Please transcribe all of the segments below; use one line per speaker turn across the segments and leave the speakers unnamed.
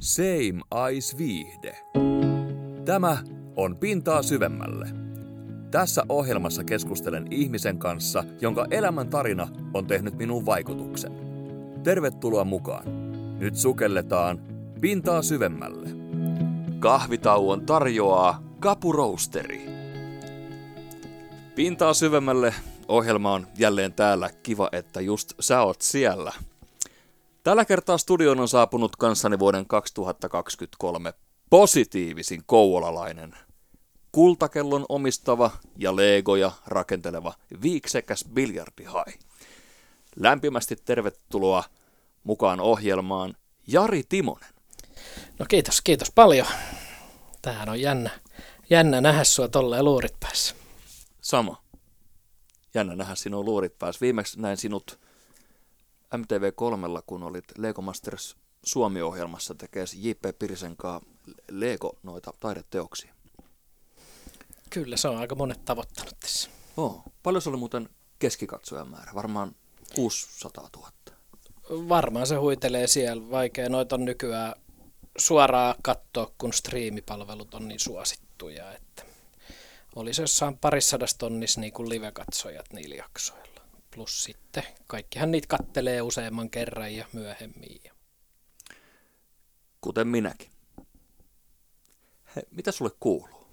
Same Eyes Viihde. Tämä on Pintaa syvemmälle. Tässä ohjelmassa keskustelen ihmisen kanssa, jonka elämän tarina on tehnyt minuun vaikutuksen. Tervetuloa mukaan. Nyt sukelletaan Pintaa syvemmälle. Kahvitauon tarjoaa Kapu Roasteri. Pintaa syvemmälle ohjelma on jälleen täällä. Kiva, että just sä oot siellä. Tällä kertaa studioon on saapunut kanssani vuoden 2023 positiivisin kouvolalainen. Kultakellon omistava ja legoja rakenteleva viiksekäs biljardihai. Lämpimästi tervetuloa mukaan ohjelmaan Jari Timonen.
No kiitos, kiitos paljon. Tämähän on jännä, jännä nähdä sua tolleen luurit päässä.
Sama. Jännä nähdä sinua luurit päässä. Viimeksi näin sinut MTV3, kun olit Lego Masters Suomi-ohjelmassa tekee J.P. Pirisen kanssa Lego noita taideteoksia.
Kyllä, se on aika monet tavoittanut tässä.
Oh, paljon se oli muuten keskikatsojan määrä? Varmaan 600 000.
Varmaan se huitelee siellä. Vaikea noita on nykyään suoraan katsoa, kun striimipalvelut on niin suosittuja. Että oli se jossain parissadassa tonnissa niin kuin live-katsojat niillä jaksoilla. Plus sitten kaikkihan niitä kattelee useamman kerran ja myöhemmin.
Kuten minäkin. He, mitä sulle kuuluu?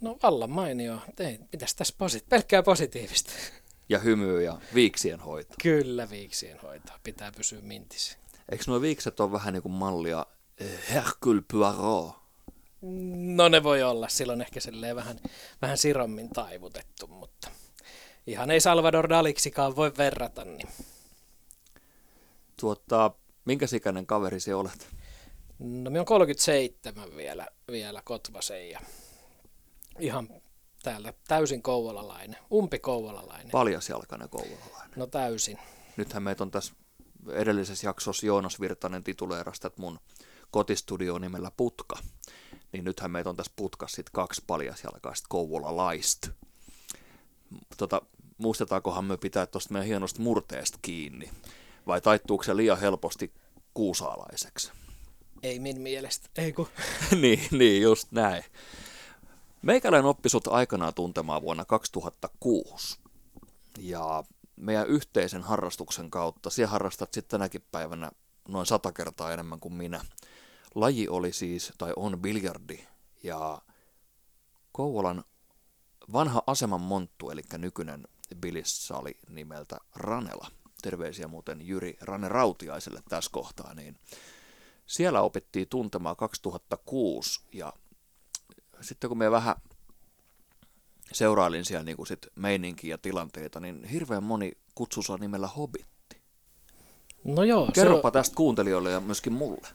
No vallan mainio. Ei, mitäs tässä posi- pelkkää positiivista.
Ja hymyä ja viiksien hoito.
Kyllä viiksien hoitoa. Pitää pysyä mintissä.
Eikö nuo viikset ole vähän niin kuin mallia eh, Hercule Poirot?
No ne voi olla. Silloin ehkä vähän, vähän sirommin taivutettu, mutta ihan ei Salvador Daliksikaan voi verrata. Niin.
Tuota, minkä ikäinen kaveri se olet?
No minä on 37 vielä, vielä Kotvasen ja ihan täällä täysin kouvolalainen, umpi kouvolalainen.
Paljasjalkainen kouvolalainen.
No täysin.
Nythän meitä on tässä edellisessä jaksossa Joonas Virtanen tituleerasta, että mun kotistudio nimellä Putka. Niin nythän meitä on tässä Putkassa sit kaksi paljasjalkaista kouvolalaista. Tota, muistataakohan me pitää tuosta meidän hienosta murteesta kiinni? Vai taittuuko se liian helposti kuusaalaiseksi?
Ei min mielestä, ei kun.
niin, niin, just näin. Meikäläinen oppi sut aikanaan tuntemaan vuonna 2006. Ja meidän yhteisen harrastuksen kautta, siellä harrastat sitten tänäkin päivänä noin sata kertaa enemmän kuin minä. Laji oli siis, tai on biljardi, ja Kouvolan vanha aseman monttu, eli nykyinen bilissali nimeltä Ranela. Terveisiä muuten Jyri Rane Rautiaiselle tässä kohtaa, niin siellä opettiin tuntemaan 2006 ja sitten kun me vähän seurailin siellä niin kuin sit meininkiä ja tilanteita, niin hirveän moni kutsussa nimellä Hobbitti.
No joo.
Kerropa on... tästä kuuntelijoille ja myöskin mulle.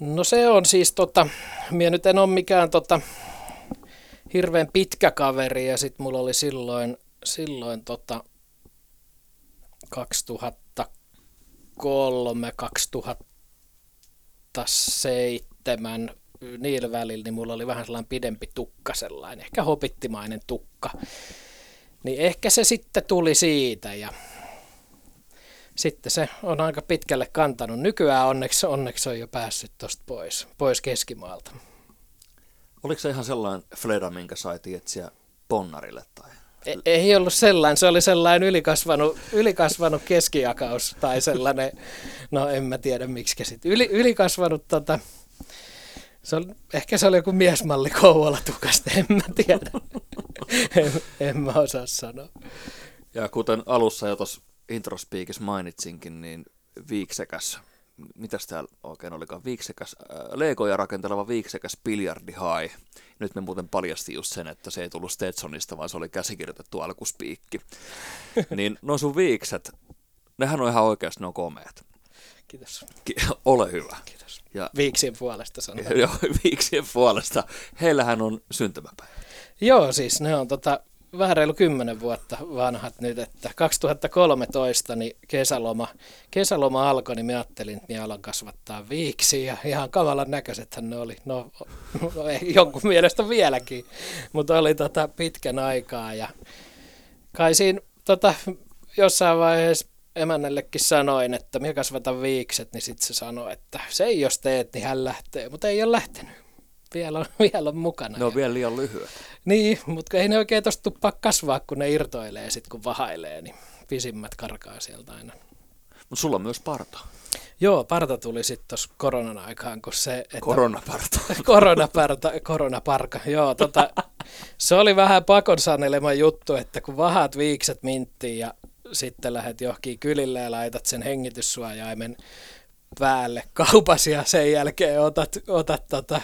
No se on siis tota, minä nyt en ole mikään tota, hirveän pitkä kaveri ja sitten mulla oli silloin, silloin tota 2003, 2007 niillä välillä, niin mulla oli vähän sellainen pidempi tukka sellainen, ehkä hopittimainen tukka. Niin ehkä se sitten tuli siitä ja sitten se on aika pitkälle kantanut. Nykyään onneksi, onneksi on jo päässyt tuosta pois, pois keskimaalta.
Oliko se ihan sellainen fleda, minkä sai tietsiä ponnarille? Tai?
Ei, ei ollut sellainen, se oli sellainen ylikasvanut, ylikasvanut keskiakaus tai sellainen, no en mä tiedä miksi sitten, Yli, ylikasvanut tota, se oli, ehkä se oli joku miesmalli Kouvola tukasta, en mä tiedä. en, en mä osaa sanoa.
Ja kuten alussa jo tuossa introspiikissä mainitsinkin, niin viiksekäs, mitäs täällä oikein olikaan, viiksekäs, äh, Legoja rakenteleva viiksekäs biljardi hai. Nyt me muuten paljasti just sen, että se ei tullut Stetsonista, vaan se oli käsikirjoitettu alkuspiikki. niin no sun viikset, nehän on ihan oikeasti, ne on komeet.
Kiitos.
Ki- ole hyvä.
Kiitos. Ja, viiksien puolesta sanon.
Joo, viiksien puolesta. Heillähän on syntymäpäivä.
Joo, siis ne on tota, vähän reilu kymmenen vuotta vanhat nyt, että 2013 niin kesäloma, kesäloma alkoi, niin mä ajattelin, että minä alan kasvattaa viiksiä ja ihan kamalan näköisethän ne oli. No, no ei, jonkun mielestä vieläkin, mutta oli tota pitkän aikaa ja kai siinä tota, jossain vaiheessa emännällekin sanoin, että minä kasvatan viikset, niin sitten se sanoi, että se ei jos teet, niin hän lähtee, mutta ei ole lähtenyt. Vielä on, vielä on mukana.
Ne on vielä liian lyhyet.
Niin, mutta ei ne oikein tuosta tuppaa kasvaa, kun ne irtoilee sitten, kun vahailee, niin pisimmät karkaa sieltä aina.
Mutta sulla on myös parta.
Joo, parta tuli sitten tuossa koronan aikaan, kun se... Että
Koronaparta.
koronaparta, koronaparka, joo. Tota, se oli vähän pakon sanelema juttu, että kun vahat viikset minttiin ja sitten lähdet johonkin kylille ja laitat sen hengityssuojaimen päälle kaupas ja sen jälkeen otat, otat tota,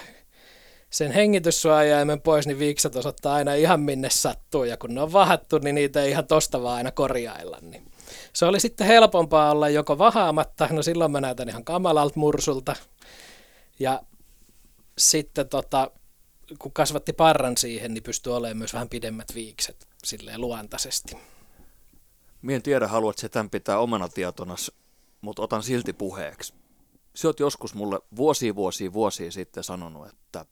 sen hengityssuojaimen pois, niin viikset osoittaa aina ihan minne sattuu ja kun ne on vahattu, niin niitä ei ihan tosta vaan aina korjailla. Niin. Se oli sitten helpompaa olla joko vahaamatta, no silloin mä näytän ihan kamalalta mursulta ja sitten tota, kun kasvatti parran siihen, niin pystyi olemaan myös vähän pidemmät viikset silleen luontaisesti.
Mien tiedä, haluat se tämän pitää omana tietonas, mutta otan silti puheeksi. Sä oot joskus mulle vuosia, vuosia, vuosia sitten sanonut, että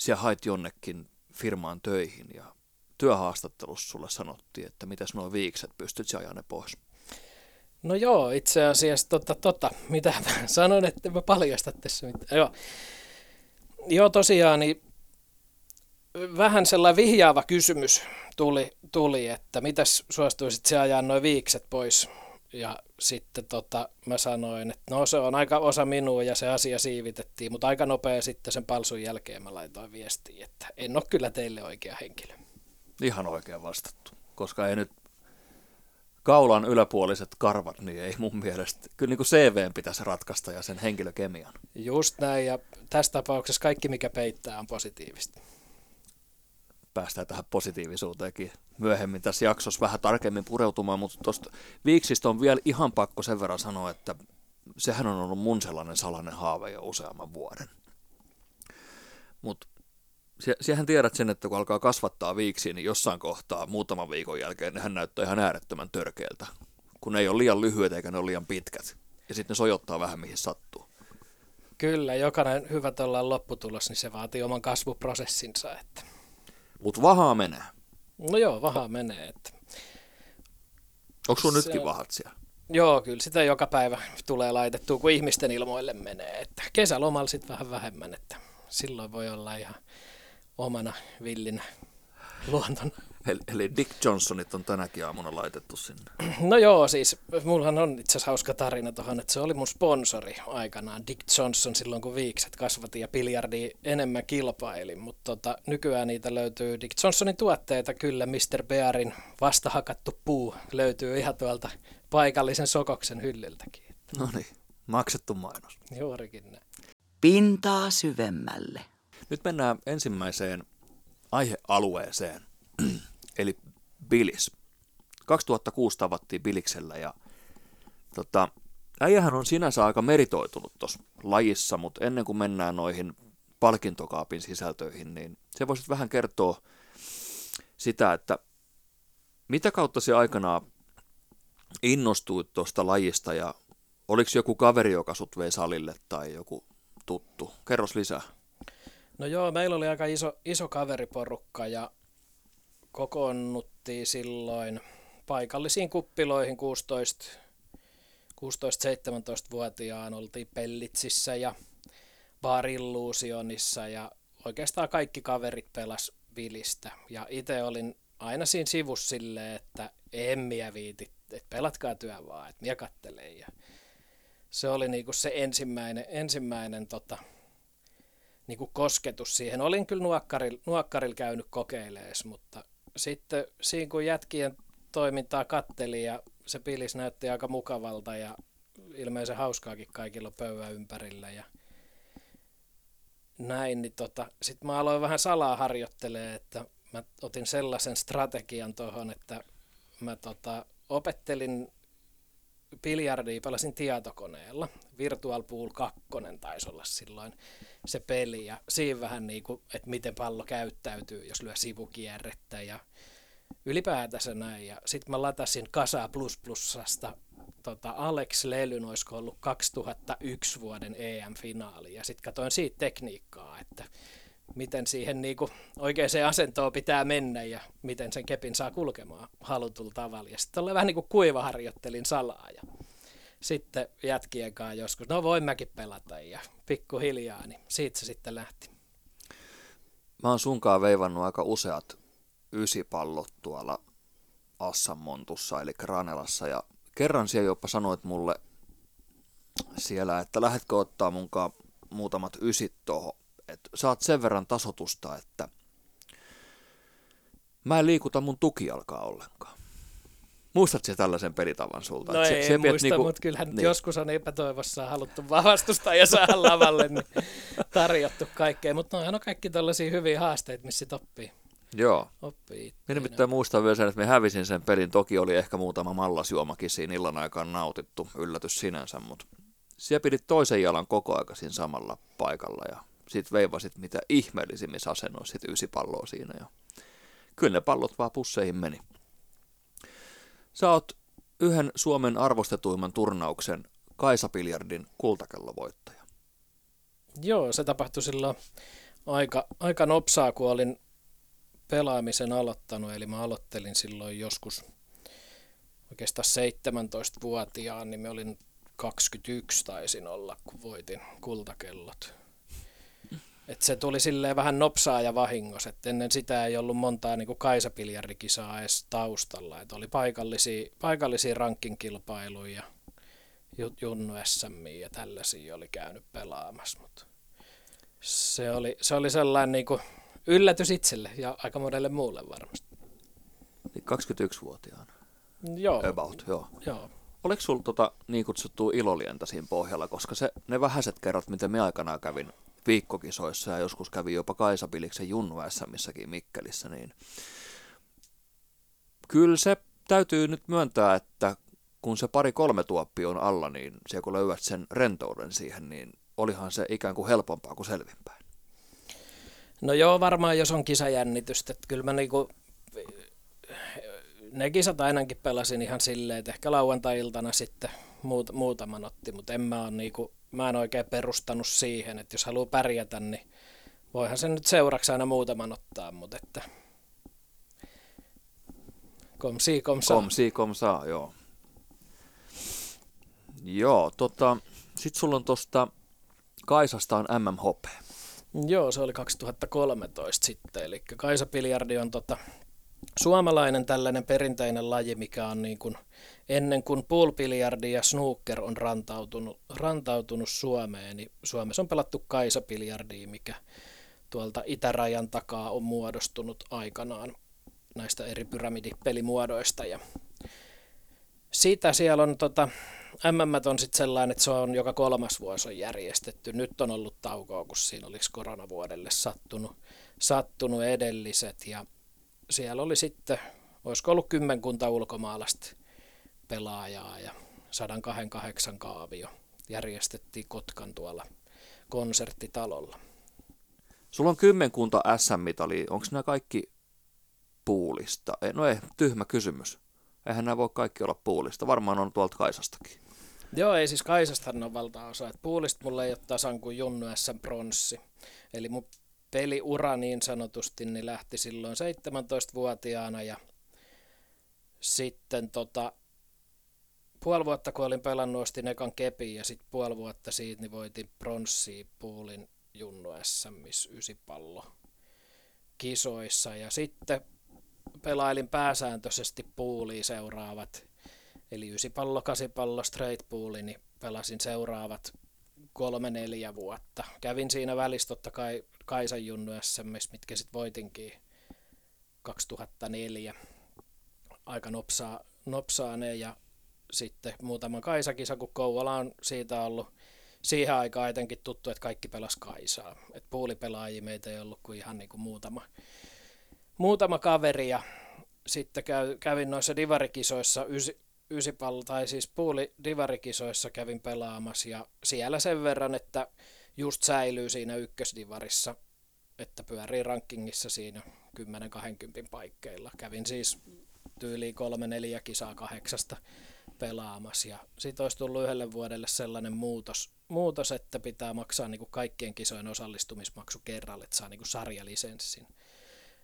sä hait jonnekin firmaan töihin ja työhaastattelussa sulle sanottiin, että mitäs nuo viikset, pystyt sä ajaa ne pois?
No joo, itse asiassa tota, tota, mitä mä sanon, että mä paljasta tässä mitään. Joo. joo, tosiaan, niin vähän sellainen vihjaava kysymys tuli, tuli että mitäs suostuisit se ajaa noin viikset pois. Ja sitten tota, mä sanoin, että no se on aika osa minua ja se asia siivitettiin, mutta aika nopea sitten sen palsun jälkeen mä laitoin viestiä, että en ole kyllä teille oikea henkilö.
Ihan oikein vastattu, koska ei nyt kaulan yläpuoliset karvat, niin ei mun mielestä, kyllä niin kuin CV pitäisi ratkaista ja sen henkilökemian.
Just näin, ja tässä tapauksessa kaikki mikä peittää on positiivista
päästään tähän positiivisuuteenkin myöhemmin tässä jaksossa vähän tarkemmin pureutumaan, mutta tuosta viiksistä on vielä ihan pakko sen verran sanoa, että sehän on ollut mun sellainen salainen haave jo useamman vuoden. Mutta siihen tiedät sen, että kun alkaa kasvattaa viiksiä, niin jossain kohtaa muutaman viikon jälkeen nehän näyttää ihan äärettömän törkeältä, kun ne ei ole liian lyhyet eikä ne ole liian pitkät. Ja sitten ne sojottaa vähän mihin sattuu.
Kyllä, jokainen hyvä tuolla lopputulos, niin se vaatii oman kasvuprosessinsa. Että
mutta vahaa menee.
No joo, vahaa menee. Että...
Onko sun nytkin vahat siellä?
Joo, kyllä sitä joka päivä tulee laitettua, kun ihmisten ilmoille menee. Että kesälomalla sitten vähän vähemmän, että silloin voi olla ihan omana villinä luontona.
Eli, Dick Johnsonit on tänäkin aamuna laitettu sinne.
No joo, siis mullahan on itse asiassa hauska tarina tuohon, että se oli mun sponsori aikanaan, Dick Johnson, silloin kun viikset kasvati ja biljardi enemmän kilpaili, mutta tota, nykyään niitä löytyy Dick Johnsonin tuotteita, kyllä Mr. Bearin vastahakattu puu löytyy ihan tuolta paikallisen sokoksen hyllyltäkin.
No niin, maksettu mainos.
Juurikin näin.
Pintaa syvemmälle.
Nyt mennään ensimmäiseen aihealueeseen, eli bilis. 2006 tavattiin biliksellä ja tota, äijähän on sinänsä aika meritoitunut tuossa lajissa, mutta ennen kuin mennään noihin palkintokaapin sisältöihin, niin se voisit vähän kertoa sitä, että mitä kautta se aikanaan innostui tuosta lajista ja oliko joku kaveri, joka sut vei salille tai joku tuttu? Kerros lisää.
No joo, meillä oli aika iso, iso kaveriporukka ja kokoonnuttiin silloin paikallisiin kuppiloihin 16 16-17-vuotiaan oltiin Pellitsissä ja Barilluusionissa ja oikeastaan kaikki kaverit pelas vilistä. Ja itse olin aina siinä sivussa silleen, että emmiä viiti, että pelatkaa työ vaan, että minä kattelen. Ja se oli niinku se ensimmäinen, ensimmäinen tota, niinku kosketus siihen. Olin kyllä nuokkarilla, nuokkaril käynyt kokeilemaan, mutta sitten siinä kun jätkien toimintaa katteli ja se pilis näytti aika mukavalta ja ilmeisen hauskaakin kaikilla pöydän ympärillä ja näin, niin tota, sitten mä aloin vähän salaa harjoittelee, että mä otin sellaisen strategian tuohon, että mä tota, opettelin biljardia, pelasin tietokoneella. Virtual Pool 2 taisi olla silloin se peli ja siinä vähän niin kuin, että miten pallo käyttäytyy, jos lyö sivukierrettä ja ylipäätänsä näin. Ja sitten mä latasin Kasa Plus Plusasta tota Alex Lelyn, olisiko ollut 2001 vuoden EM-finaali. Ja sitten katsoin siitä tekniikkaa, että miten siihen niin kuin oikeaan asentoon pitää mennä ja miten sen kepin saa kulkemaan halutulla tavalla. Ja sitten vähän niin kuin kuivaharjoittelin salaa ja sitten jätkien kanssa joskus, no voin mäkin pelata ja pikkuhiljaa, niin siitä se sitten lähti.
Mä oon sunkaan veivannut aika useat ysipallot tuolla Assanmontussa, eli Ranelassa, ja kerran siellä jopa sanoit mulle siellä, että lähdetkö ottaa munkaan muutamat ysit tuohon, että saat sen verran tasotusta, että mä en liikuta mun tukialkaa ollenkaan. Muistatko tällaisen pelitavan sulta?
No se, ei se muista, niinku, mutta kyllähän niin. joskus on epätoivossa haluttu vastusta ja saada lavalle, niin tarjottu kaikkea. Mutta noihan on kaikki tällaisia hyviä haasteita, missä sit oppii.
Joo.
Oppii
Minä nimittäin muistan vielä sen, että me hävisin sen pelin. Toki oli ehkä muutama mallasjuomakin siinä illan aikaan nautittu. Yllätys sinänsä, mutta siellä pidit toisen jalan koko aika siinä samalla paikalla ja sit veivasit mitä ihmeellisimmissä asennoissa sit ysipalloa siinä. Ja kyllä ne pallot vaan pusseihin meni. Sä oot yhden Suomen arvostetuimman turnauksen Kaisa Piljardin kultakellovoittaja.
Joo, se tapahtui silloin aika, aika nopsaa, kun olin pelaamisen aloittanut. Eli mä aloittelin silloin joskus oikeastaan 17-vuotiaan, niin me olin 21 taisin olla, kun voitin kultakellot. Et se tuli silleen vähän nopsaa ja vahingossa, että ennen sitä ei ollut montaa niin Kaisa-piljardikisaa edes taustalla. Et oli paikallisia, paikallisia rankinkilpailuja, Junnu SM ja tällaisia oli käynyt pelaamassa. Mutta se, oli, se oli sellainen niin kuin yllätys itselle ja aika monelle muulle varmasti.
21-vuotiaana?
Joo.
About, joo.
joo.
Oliko sulla tota, niin kutsuttua ilolientä siinä pohjalla, koska se, ne vähäiset kerrat, miten me aikanaan kävin viikkokisoissa ja joskus kävi jopa Kaisa Piliksen Junnu missäkin Mikkelissä, niin kyllä se täytyy nyt myöntää, että kun se pari-kolme tuoppi on alla, niin siellä kun löydät sen rentouden siihen, niin olihan se ikään kuin helpompaa kuin selvinpäin.
No joo, varmaan jos on kisajännitystä, että kyllä mä niinku, ne kisat ainakin pelasin ihan silleen, että ehkä lauantai-iltana sitten muut, muutaman otti, mutta en mä, niinku, mä en oikein perustanut siihen, että jos haluaa pärjätä, niin voihan se nyt seuraksi aina muutaman ottaa, mutta että kom si kom
sa. Kom si kom sa, joo. Joo, tota, sit sulla on tosta Kaisasta on MMHP.
Joo, se oli 2013 sitten, eli Kaisa Piljardi on tota, suomalainen tällainen perinteinen laji, mikä on niin kuin ennen kuin poolbiljardi ja snooker on rantautunut, rantautunut Suomeen, niin Suomessa on pelattu Kaisa-biljardia, mikä tuolta itärajan takaa on muodostunut aikanaan näistä eri pyramidipelimuodoista. Ja siitä siellä on tota, MM on sitten sellainen, että se on joka kolmas vuosi on järjestetty. Nyt on ollut taukoa, kun siinä olisi koronavuodelle sattunut, sattunut edelliset. Ja siellä oli sitten, olisiko ollut kymmenkunta ulkomaalaista pelaajaa ja 128 kaavio järjestettiin Kotkan tuolla konserttitalolla.
Sulla on kymmenkunta SM-mitalia. Onko nämä kaikki puulista? No ei, tyhmä kysymys. Eihän nämä voi kaikki olla puulista. Varmaan on tuolta Kaisastakin.
Joo, ei siis Kaisastahan on valtaosa. Et puulista mulla ei ole tasan kuin Junnu SM Pronssi. Eli mun peliura niin sanotusti niin lähti silloin 17-vuotiaana ja sitten tota, puoli vuotta kun olin pelannut, ostin ekan kepin ja sitten puoli vuotta siitä niin voitin pronssia puulin Junnu SMissä ysipallo kisoissa ja sitten pelailin pääsääntöisesti puuliin seuraavat, eli ysipallo, kasipallo, straight pooli, niin pelasin seuraavat kolme neljä vuotta. Kävin siinä välissä totta kai Kaisan Junnu SMS, mitkä sitten voitinkin 2004. Aika nopsaa, nopsaa ne ja sitten muutama Kaisakisa, kun Kouvola on siitä ollut siihen aikaan etenkin tuttu, että kaikki pelas Kaisaa. Et puulipelaajia meitä ei ollut kuin ihan niin kuin muutama, muutama kaveri ja sitten käy, kävin noissa divarikisoissa ysi, ysipallo, tai siis puuli divarikisoissa kävin pelaamassa ja siellä sen verran, että just säilyy siinä ykkösdivarissa, että pyörii rankingissa siinä 10-20 paikkeilla. Kävin siis tyyliin kolme neljä kisaa kahdeksasta pelaamassa. Ja sitten olisi tullut yhdelle vuodelle sellainen muutos, muutos että pitää maksaa niin kuin kaikkien kisojen osallistumismaksu kerralle, että saa niin kuin sarjalisenssin.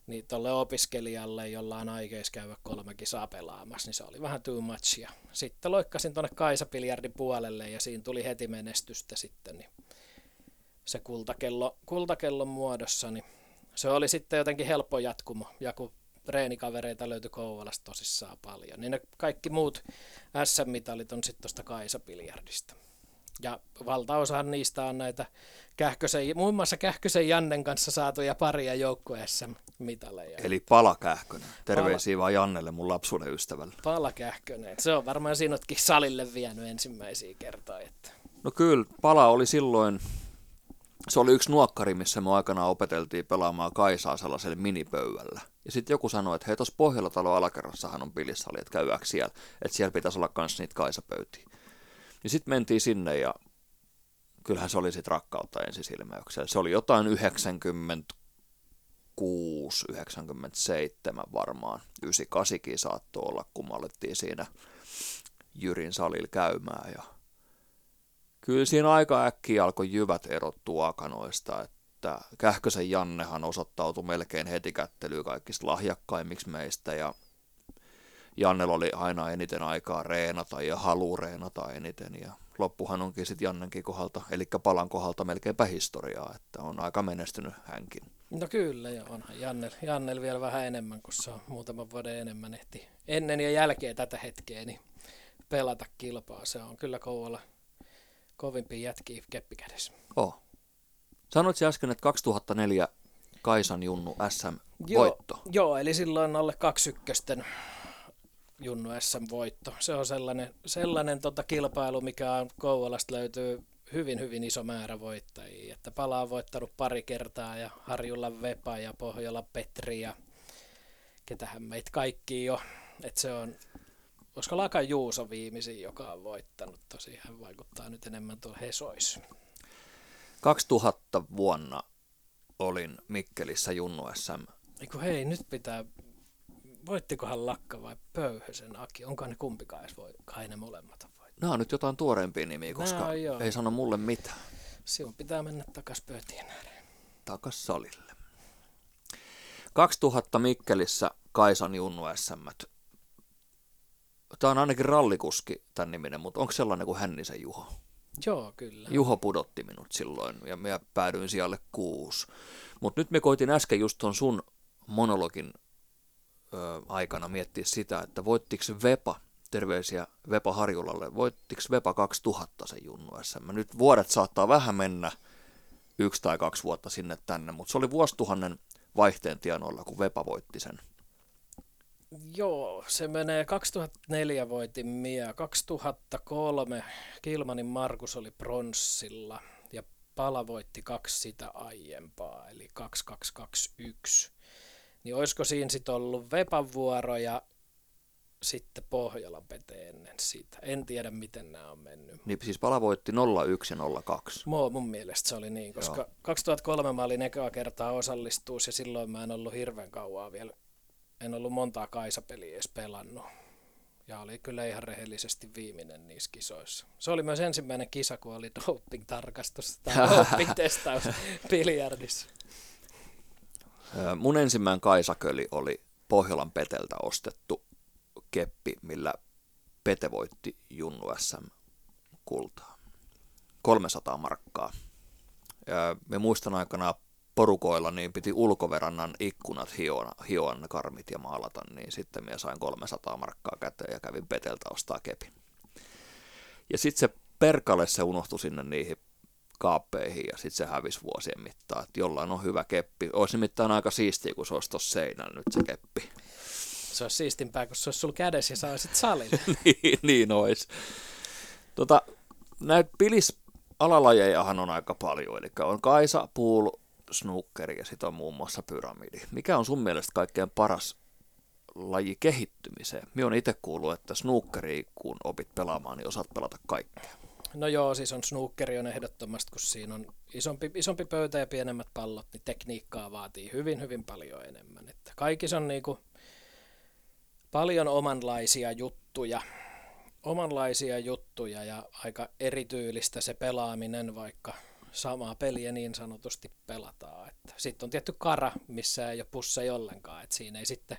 Niin tuolle opiskelijalle, jolla on aikeis käydä kolme kisaa pelaamassa, niin se oli vähän too much. Ja sitten loikkasin tuonne Kaisa-biljardin puolelle ja siinä tuli heti menestystä sitten. Niin se kultakello, kultakellon muodossa, niin se oli sitten jotenkin helppo jatkumo. Ja kun treenikavereita löytyi Kouvolasta tosissaan paljon, niin ne kaikki muut SM-mitalit on sitten tuosta Kaisa-biljardista. Ja valtaosa niistä on näitä Kähkösen, muun muassa Kähkösen Jannen kanssa saatuja paria joukkueessa mitaleja.
Eli Pala Kähkönen. Terveisiä Pala. vaan Jannelle, mun lapsuuden ystävälle.
Pala Kähkönen. Se on varmaan sinutkin salille vienyt ensimmäisiä kertoja. Että...
No kyllä, Pala oli silloin, se oli yksi nuokkari, missä me aikanaan opeteltiin pelaamaan Kaisaa sellaiselle minipöydällä. Ja sitten joku sanoi, että hei, tuossa Pohjola-talo alakerrassahan on pilissalli, että käydäänkö siellä, että siellä pitäisi olla myös niitä Kaisapöytiä. Ja sitten mentiin sinne ja kyllähän se oli sitten rakkautta ensisilmäyksellä. Se oli jotain 96, 97 varmaan. 98 saattoi olla, kun me alettiin siinä Jyrin salilla käymään. Ja kyllä siinä aika äkkiä alkoi jyvät erottua akanoista, että Kähkösen Jannehan osoittautui melkein heti kättelyyn kaikista lahjakkaimmiksi meistä ja Jannella oli aina eniten aikaa reenata ja halu reenata eniten ja loppuhan onkin sitten Jannenkin kohdalta, eli Palan kohdalta melkeinpä historiaa, että on aika menestynyt hänkin.
No kyllä, joo, onhan Jannel, Jannel vielä vähän enemmän, kun se on muutaman vuoden enemmän ehti ennen ja jälkeen tätä hetkeä, niin pelata kilpaa. Se on kyllä Kouvola kovimpi jätki keppikädessä.
Oh. Sanoit äsken, että 2004 Kaisan Junnu SM-voitto.
Joo, joo, eli silloin alle 21 Junnu SM-voitto. Se on sellainen, sellainen tota kilpailu, mikä on Kouvolasta löytyy hyvin, hyvin iso määrä voittajia. Että Pala on voittanut pari kertaa ja Harjulla Vepa ja Pohjola Petri ja ketähän meitä kaikki jo. Että se on, koska Laka Juuso viimeisin, joka on voittanut. Tosiaan vaikuttaa nyt enemmän tuolla Hesois.
2000 vuonna olin Mikkelissä Junnu SM.
Eiku hei, nyt pitää voittikohan Lakka vai Pöyhösen Aki? Onko ne kumpikaan edes voi, kai ne molemmat voi?
Nämä on nyt jotain tuoreempia nimiä, koska Nää, joo. ei sano mulle mitään.
Sinun pitää mennä takas pöytien ääreen.
Takas salille. 2000 Mikkelissä Kaisan Junnu SM. Tämä on ainakin rallikuski tämän niminen, mutta onko sellainen kuin Hännisen Juho?
Joo, kyllä.
Juho pudotti minut silloin ja minä päädyin sijalle kuusi. Mutta nyt me koitin äsken just tuon sun monologin ö, aikana miettiä sitä, että voittiko Vepa, terveisiä Vepa Harjulalle, voittiko Vepa 2000 se Junnu SM. Nyt vuodet saattaa vähän mennä, yksi tai kaksi vuotta sinne tänne, mutta se oli vuosituhannen vaihteen tienoilla, kun Vepa voitti sen.
Joo, se menee 2004 voitin Mia, 2003 Kilmanin Markus oli pronssilla ja Pala voitti kaksi sitä aiempaa, eli 2221 niin olisiko siinä sitten ollut Vepan vuoro ja sitten Pohjolan pete ennen sitä. En tiedä, miten nämä on mennyt.
Niin siis Pala voitti 01 ja 02.
Mua, mun mielestä se oli niin, koska Joo. 2003 mä olin ekaa kertaa osallistuus ja silloin mä en ollut hirveän kauaa vielä, en ollut montaa kaisapeliä edes pelannut. Ja oli kyllä ihan rehellisesti viimeinen niissä kisoissa. Se oli myös ensimmäinen kisa, kun oli doping-tarkastus tai doping-testaus biljardissa.
Mun ensimmäinen Kaisaköli oli Pohjolan Peteltä ostettu keppi, millä Pete voitti Junnu SM kultaa. 300 markkaa. Ja me muistan aikana porukoilla niin piti ulkoverannan ikkunat hioa, hioa karmit ja maalata, niin sitten minä sain 300 markkaa käteen ja kävin Peteltä ostaa kepin. Ja sitten se perkale se unohtui sinne niihin kaappeihin ja sitten se hävisi vuosien mittaan. Että jollain on hyvä keppi. Olisi nimittäin aika siistiä, kun se olisi tuossa seinällä nyt se keppi.
Se olisi siistimpää, kun se olisi sulla kädessä ja sä olisit salilla.
niin, niin olisi. Tota, näitä pilis alalajejahan on aika paljon, eli on Kaisa, Pool, Snooker ja sitten on muun muassa pyramidi. Mikä on sun mielestä kaikkein paras laji kehittymiseen? Minä olen itse kuullut, että snookeri, kun opit pelaamaan, niin osaat pelata kaikkea.
No joo, siis on snookeri on ehdottomasti, kun siinä on isompi, isompi pöytä ja pienemmät pallot, niin tekniikkaa vaatii hyvin, hyvin paljon enemmän. Että kaikissa on niinku paljon omanlaisia juttuja, omanlaisia juttuja ja aika erityylistä se pelaaminen, vaikka samaa peliä niin sanotusti pelataan. Sitten on tietty kara, missä ei ole pusseja ollenkaan, että siinä ei sitten,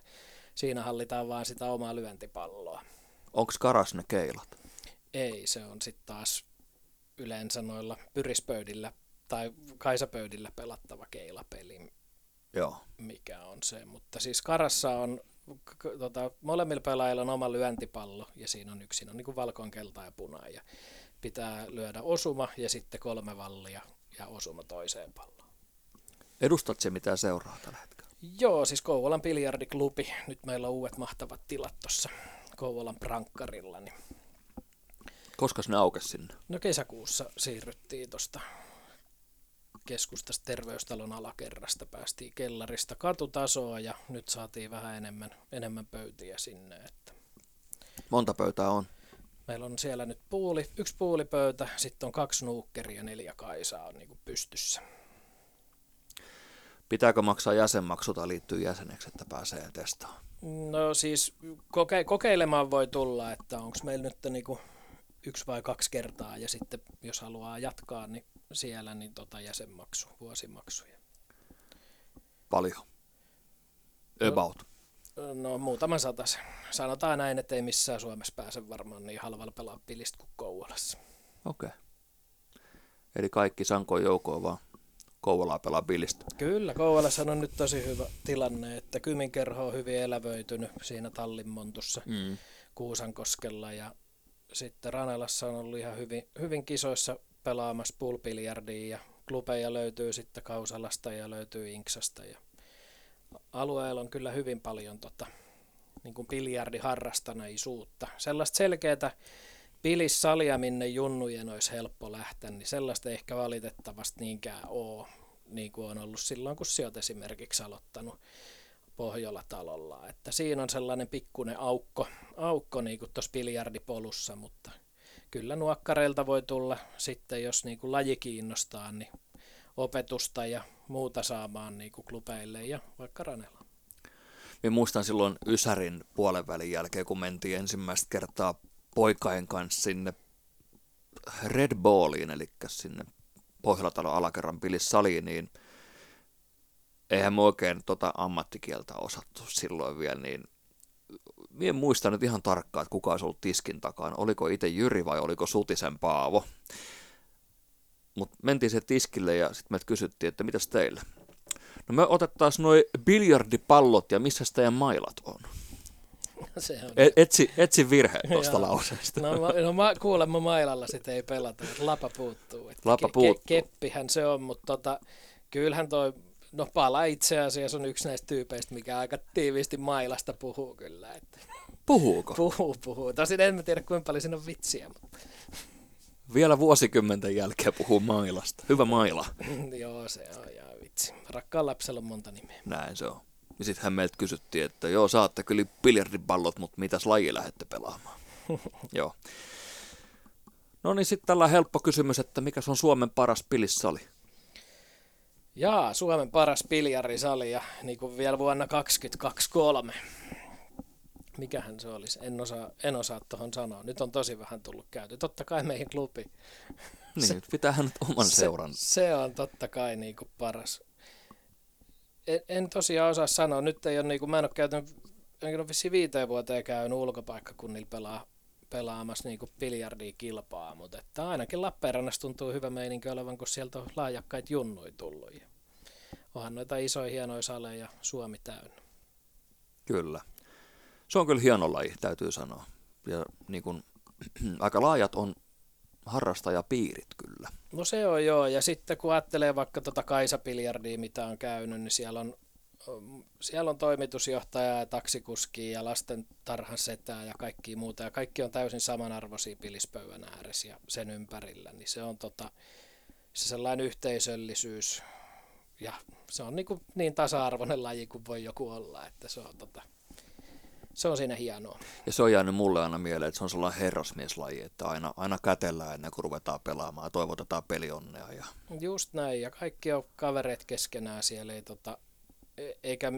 siinä hallitaan vaan sitä omaa lyöntipalloa.
Onko karas ne keilat?
Ei, se on sitten taas yleensä noilla pyrispöydillä tai kaisapöydillä pelattava keilapeli,
Joo.
mikä on se. Mutta siis karassa on, tota, molemmilla pelaajilla on oma lyöntipallo ja siinä on yksi, siinä on niin valkoon, kelta ja puna ja pitää lyödä osuma ja sitten kolme vallia ja osuma toiseen palloon.
Edustat se mitä seuraa tällä hetkellä?
Joo, siis Kouvolan biljardiklubi. Nyt meillä on uudet mahtavat tilat tuossa Kouvolan prankkarilla. Niin
Koska ne aukesi sinne?
no kesäkuussa siirryttiin tuosta keskustasta terveystalon alakerrasta, päästiin kellarista katutasoa ja nyt saatiin vähän enemmän, enemmän pöytiä sinne. Että
Monta pöytää on?
Meillä on siellä nyt puuli, yksi puulipöytä, sitten on kaksi nuukkeria ja neljä kaisaa on niin kuin pystyssä.
Pitääkö maksaa jäsenmaksu tai liittyy jäseneksi, että pääsee testaamaan?
No siis koke- kokeilemaan voi tulla, että onko meillä nyt niinku yksi vai kaksi kertaa ja sitten jos haluaa jatkaa, niin siellä niin tota jäsenmaksu, vuosimaksuja.
Paljon.
No.
About.
No muutama satas. Sanotaan näin, että ei missään Suomessa pääse varmaan niin halvalla pelaa pilistä kuin Kouvolassa.
Okei. Okay. Eli kaikki sankoin joukoon vaan Kouvolaa pelaa bilistä.
Kyllä, Kouvolassa on nyt tosi hyvä tilanne, että Kyminkerho on hyvin elävöitynyt siinä Tallinmontussa.
Mm.
Kuusankoskella ja sitten Ranelassa on ollut ihan hyvin, hyvin kisoissa pelaamassa pulpiljardia ja klubeja löytyy sitten Kausalasta ja löytyy Inksasta ja alueella on kyllä hyvin paljon tota, niin kuin biljardiharrastaneisuutta. Sellaista selkeää pilissalia, minne junnujen olisi helppo lähteä, niin sellaista ei ehkä valitettavasti niinkään ole, niin kuin on ollut silloin, kun sä esimerkiksi aloittanut Pohjola-talolla. Että siinä on sellainen pikkuinen aukko, aukko niin kuin tuossa biljardipolussa, mutta kyllä nuokkareilta voi tulla sitten, jos niin kuin laji kiinnostaa, niin opetusta ja muuta saamaan niin kuin klubeille ja vaikka Ranella.
Minä muistan silloin Ysärin puolen välin jälkeen, kun mentiin ensimmäistä kertaa poikain kanssa sinne Red Balliin, eli sinne Pohjolatalon alakerran pilissaliin, niin eihän me oikein tota ammattikieltä osattu silloin vielä, niin minä en muista nyt ihan tarkkaan, että kuka olisi ollut tiskin takana. Oliko itse Jyri vai oliko Sutisen Paavo. Mutta mentiin se tiskille ja sitten meiltä kysyttiin, että mitäs teille? No me otettaisiin noin biljardipallot ja missä teidän mailat on?
Se on.
Et, etsi, etsi virhe tuosta lauseesta.
No, ma, no ma, kuulemma mailalla sitä ei pelata, että lapa puuttuu. Että
Lapa
ke-
puuttuu.
keppihän se on, mutta tota, kyllähän toi, no pala itse asiassa on yksi näistä tyypeistä, mikä aika tiiviisti mailasta puhuu kyllä. Että
Puhuuko?
puhuu, puhuu. Tosin en mä tiedä kuinka paljon siinä on vitsiä, mutta
Vielä vuosikymmenten jälkeen puhuu mailasta. Hyvä maila.
joo se on ja vitsi. Rakkaan lapsella on monta nimeä.
Näin se on. Ja sitten hän meiltä kysyttiin, että joo, saatte kyllä biljardipallot, mutta mitäs laji lähdette pelaamaan? joo. No niin, sitten tällä helppo kysymys, että mikä on Suomen paras pilissali?
Jaa, Suomen paras biljarisali ja niin kuin vielä vuonna 2023. Mikähän se olisi? En osaa, en osaa tuohon sanoa. Nyt on tosi vähän tullut käyty. Totta kai meidän klubi.
Niin, nyt pitää hän nyt oman seuran.
Se, se on totta kai niin kuin paras. En, en tosiaan osaa sanoa. Nyt ei ole, niin kuin, mä en ole käytänyt, en ole vissiin viiteen vuoteen käynyt ulkopaikkakunnilla pelaa, pelaamassa niin kuin biljardia kilpaa, mutta että ainakin Lappeenrannassa tuntuu hyvä meininki olevan, kun sieltä on laajakkaita junnuja tullut. Ja onhan noita isoja hienoja saleja Suomi täynnä.
Kyllä. Se on kyllä hieno laji, täytyy sanoa. Ja niin kuin, aika laajat on harrastajapiirit kyllä.
No se on joo, ja sitten kun ajattelee vaikka tota Kaisa-biljardia, mitä on käynyt, niin siellä on, siellä on toimitusjohtaja ja taksikuski ja lasten tarhan setää ja kaikki muuta, ja kaikki on täysin samanarvoisia pilispöydän ääressä ja sen ympärillä, niin se on tota, se sellainen yhteisöllisyys, ja se on niin, kuin niin tasa-arvoinen laji kuin voi joku olla, että se on, tota, se on siinä hienoa.
Ja se on jäänyt mulle aina mieleen, että se on sellainen herrasmieslaji, että aina, aina kätellään ennen kuin ruvetaan pelaamaan ja toivotetaan pelionnea. Ja...
Just näin, ja kaikki on kavereet keskenään siellä, ei tota, e- eikä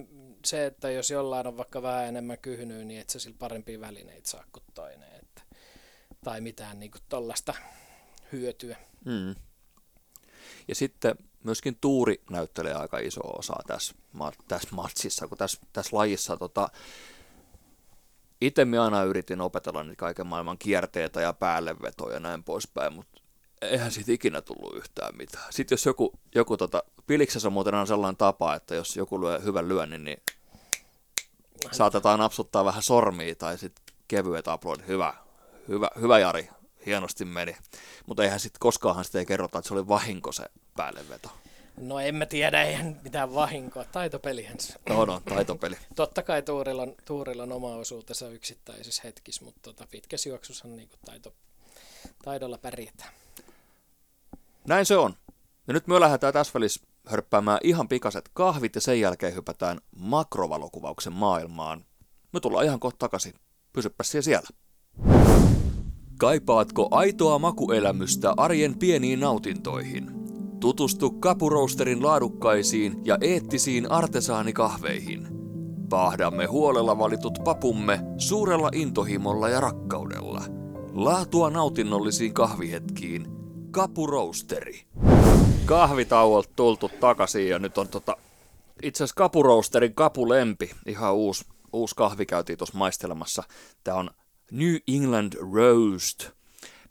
se, että jos jollain on vaikka vähän enemmän kyhnyä, niin et sä sillä parempia välineitä saa kuin toinen. Että tai mitään niin tuollaista hyötyä.
Mm. Ja sitten myöskin tuuri näyttelee aika iso osa tässä, tässä matsissa, kun tässä, tässä lajissa tota, itse minä aina yritin opetella niitä kaiken maailman kierteitä ja päällevetoja ja näin poispäin, mutta eihän siitä ikinä tullut yhtään mitään. Sitten jos joku, joku tota, piliksessä muuten on sellainen tapa, että jos joku lyö hyvän lyönnin, niin saatetaan napsuttaa vähän sormia tai sitten kevyet aplodit. Hyvä, hyvä, hyvä Jari, hienosti meni. Mutta eihän sitten koskaanhan sitä ei kerrota, että se oli vahinko se päälleveto.
No en mä tiedä, eihän mitään vahinkoa. Taitopelihän se.
No, no, taitopeli.
Totta kai Tuurilla on, Tuurilla on oma osuutensa yksittäisissä hetkissä, mutta tota, pitkässä juoksussa niin taito, taidolla pärjätään.
Näin se on. Ja nyt me lähdetään tässä välissä hörppäämään ihan pikaset kahvit ja sen jälkeen hypätään makrovalokuvauksen maailmaan. Me tullaan ihan kohta takaisin. Pysyppä siellä. Kaipaatko aitoa makuelämystä arjen pieniin nautintoihin? Tutustu Kapuroasterin laadukkaisiin ja eettisiin artesaanikahveihin. Paahdamme huolella valitut papumme suurella intohimolla ja rakkaudella. Laatua nautinnollisiin kahvihetkiin. Kapuroasteri. Kahvitauolta tultu takaisin ja nyt on tota, itse asiassa Kapuroasterin kapulempi. Ihan uusi, uusi kahvi käytiin tuossa maistelemassa. Tämä on New England Roast.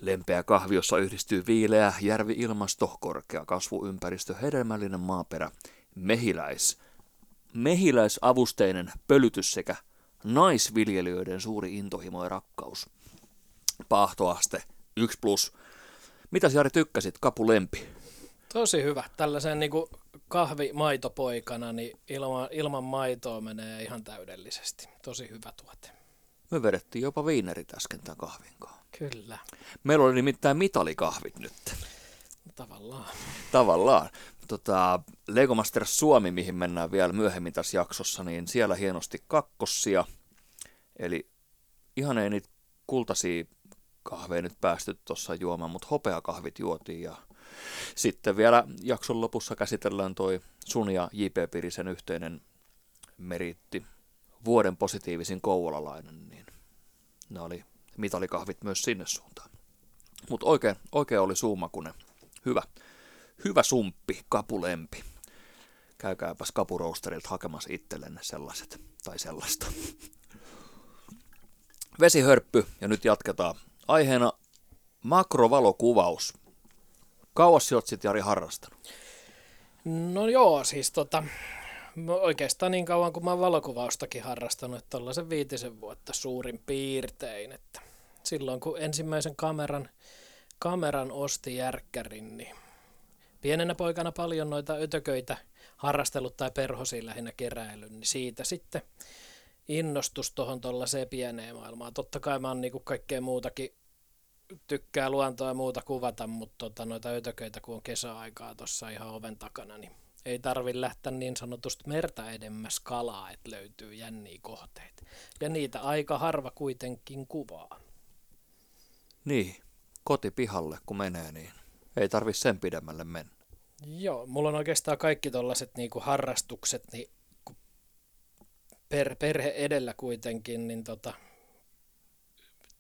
Lempeä kahvi, jossa yhdistyy viileä järvi-ilmasto, korkea kasvuympäristö, hedelmällinen maaperä, mehiläis, mehiläisavusteinen pölytys sekä naisviljelijöiden suuri intohimo ja rakkaus. Paahtoaste 1 plus. Mitäs Jari tykkäsit, kapulempi?
Tosi hyvä. Tällaisen niin kahvimaitopoikana, niin ilman, ilman maitoa menee ihan täydellisesti. Tosi hyvä tuote.
Me vedettiin jopa viinerit äsken tämän kahvin kanssa.
Kyllä.
Meillä oli nimittäin mitalikahvit nyt.
Tavallaan.
Tavallaan. Tota, Lego Masters Suomi, mihin mennään vielä myöhemmin tässä jaksossa, niin siellä hienosti kakkossia. Eli ihan ei niitä kultaisia kahveja nyt päästy tuossa juomaan, mutta hopeakahvit juotiin ja sitten vielä jakson lopussa käsitellään toi sun ja J.P. Pirisen yhteinen meritti, vuoden positiivisin kouvolalainen, niin ne oli mitalikahvit myös sinne suuntaan. Mutta oikein, oikein oli suumakunen. Hyvä. Hyvä sumppi, kapulempi. Käykääpäs kapurousterilta hakemassa itsellenne sellaiset tai sellaista. Vesihörppy ja nyt jatketaan. Aiheena makrovalokuvaus. Kauas oot sitten Jari harrastanut?
No joo, siis tota, oikeastaan niin kauan kuin mä oon valokuvaustakin harrastanut, että tällaisen viitisen vuotta suurin piirtein. Että silloin kun ensimmäisen kameran, kameran osti järkkärin, niin pienenä poikana paljon noita ötököitä harrastellut tai perhosia lähinnä keräily, niin siitä sitten innostus tuohon tuollaiseen pieneen maailmaan. Totta kai mä oon niinku kaikkea muutakin tykkää luontoa ja muuta kuvata, mutta tota, noita ötököitä kun on kesäaikaa tuossa ihan oven takana, niin ei tarvi lähteä niin sanotusti merta edemmäs kalaa, että löytyy jänniä kohteita. Ja niitä aika harva kuitenkin kuvaa.
Niin, kotipihalle kun menee, niin ei tarvi sen pidemmälle mennä.
Joo, mulla on oikeastaan kaikki tällaiset niinku harrastukset, niin per, perhe edellä kuitenkin, niin tota,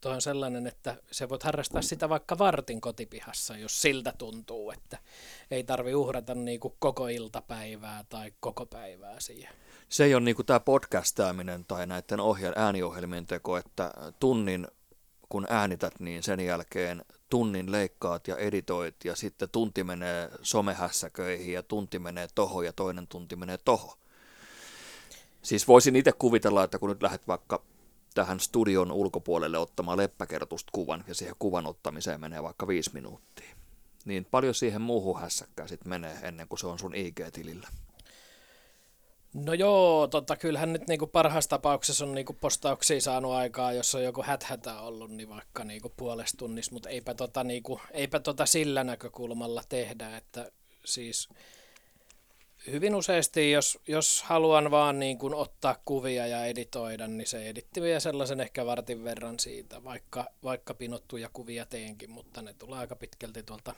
Tuo on sellainen, että se voit harrastaa sitä vaikka vartin kotipihassa, jos siltä tuntuu, että ei tarvi uhrata niin kuin koko iltapäivää tai koko päivää siihen.
Se ei ole niin kuin tämä podcastaaminen tai näiden ohjel- ääniohjelmien teko, että tunnin kun äänität, niin sen jälkeen tunnin leikkaat ja editoit ja sitten tunti menee somehässäköihin ja tunti menee toho ja toinen tunti menee toho. Siis voisin itse kuvitella, että kun nyt lähdet vaikka tähän studion ulkopuolelle ottamaan leppäkertusta kuvan ja siihen kuvan ottamiseen menee vaikka viisi minuuttia. Niin paljon siihen muuhun hässäkkään sitten menee ennen kuin se on sun IG-tilillä.
No joo, tota, kyllähän nyt niinku parhaassa tapauksessa on niinku postauksia saanut aikaa, jos on joku häthätä ollut, niin vaikka niinku puolesta tunnissa, mutta eipä, tota, niinku, eipä tota sillä näkökulmalla tehdä, että siis hyvin useasti, jos, jos haluan vaan niin kuin ottaa kuvia ja editoida, niin se editti vielä sellaisen ehkä vartin verran siitä, vaikka, vaikka pinottuja kuvia teenkin, mutta ne tulee aika pitkälti tuolta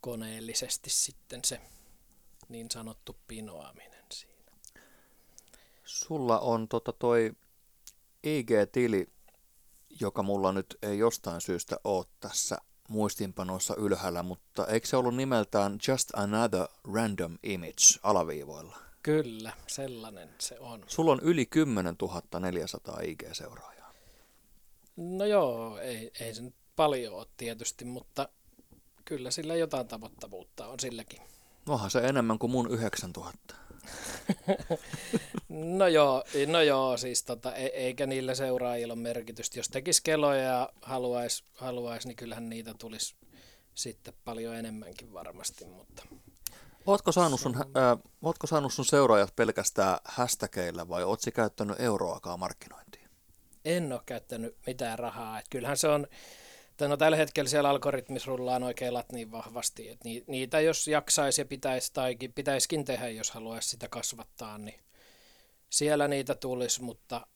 koneellisesti sitten se niin sanottu pinoaminen siinä.
Sulla on tota toi IG-tili joka mulla nyt ei jostain syystä ole tässä muistinpanoissa ylhäällä, mutta eikö se ollut nimeltään Just Another Random Image alaviivoilla?
Kyllä, sellainen se on.
Sulla on yli 10 400 IG-seuraajaa.
No joo, ei, ei se nyt paljon ole tietysti, mutta kyllä sillä jotain tavoittavuutta on silläkin.
Onhan se enemmän kuin mun 9000.
No joo, no joo siis tota, e- eikä niillä seuraajilla ole merkitystä. Jos tekisi keloja ja haluaisi, haluais, niin kyllähän niitä tulisi sitten paljon enemmänkin varmasti, mutta
Ootko saanut sun, äh, ootko saanut sun seuraajat pelkästään hashtageilla vai ootko käyttänyt euroakaan markkinointiin?
en ole käyttänyt mitään rahaa. Et kyllähän se on, no tällä hetkellä siellä algoritmissa rullaan oikein lat niin vahvasti, että ni, niitä jos jaksaisi ja pitäisi tai pitäisikin tehdä, jos haluaisi sitä kasvattaa, niin siellä niitä tulisi, mutta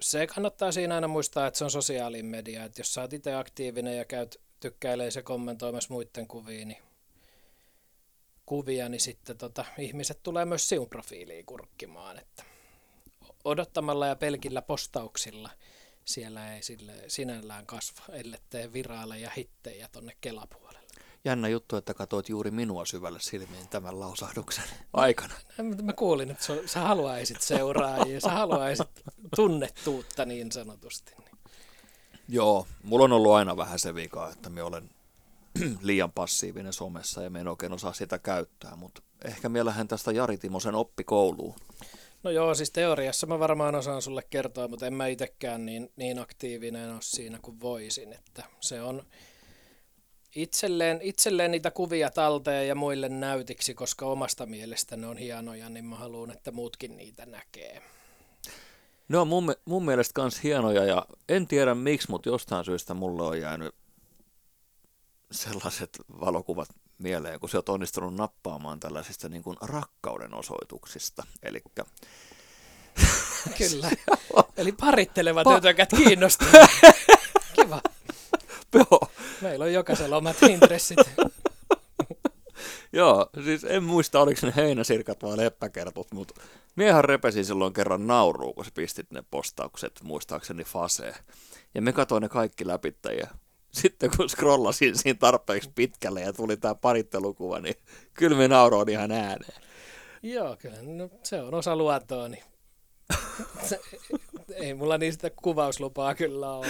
se kannattaa siinä aina muistaa, että se on sosiaalinen media, että jos sä oot itse aktiivinen ja käyt tykkäilee se kommentoimassa muiden kuvia, niin kuvia, niin sitten tota, ihmiset tulee myös sinun profiiliin kurkkimaan, että odottamalla ja pelkillä postauksilla siellä ei sille sinällään kasva, ellei tee viraaleja hittejä tonne Kelapuolelle.
Jännä juttu, että katsoit juuri minua syvälle silmiin tämän lausahduksen aikana.
Mä kuulin, että sä haluaisit seuraajia, sä haluaisit tunnettuutta niin sanotusti. Niin.
Joo, mulla on ollut aina vähän se vika, että mä olen liian passiivinen somessa ja mä en oikein osaa sitä käyttää, mutta ehkä mielähän tästä Jari Timosen oppikouluun.
No joo, siis teoriassa mä varmaan osaan sulle kertoa, mutta en mä itsekään niin, niin aktiivinen ole siinä kuin voisin. Että se on itselleen, itselleen niitä kuvia talteen ja muille näytiksi, koska omasta mielestä ne on hienoja, niin mä haluan, että muutkin niitä näkee.
Ne on mun, mun mielestä kans hienoja ja en tiedä miksi, mutta jostain syystä mulle on jäänyt sellaiset valokuvat mieleen, kun sä oot onnistunut nappaamaan tällaisista niin kuin rakkauden osoituksista. Eli
Kyllä. Eli parittelevat pa- ötökät kiinnostaa. Kiva.
Joo.
Meillä on jokaisella omat intressit.
Joo, siis en muista, oliko ne heinäsirkat vai leppäkertut, mutta miehän repesi silloin kerran nauruun, kun sä pistit ne postaukset, muistaakseni faseen. Ja me katsoin ne kaikki läpi ja sitten kun scrollasin siinä tarpeeksi pitkälle ja tuli tämä parittelukuva, niin kyllä me nauroin ihan ääneen.
Joo, kyllä. No, se on osa luontoa, niin se, ei mulla niistä kuvauslupaa kyllä ole.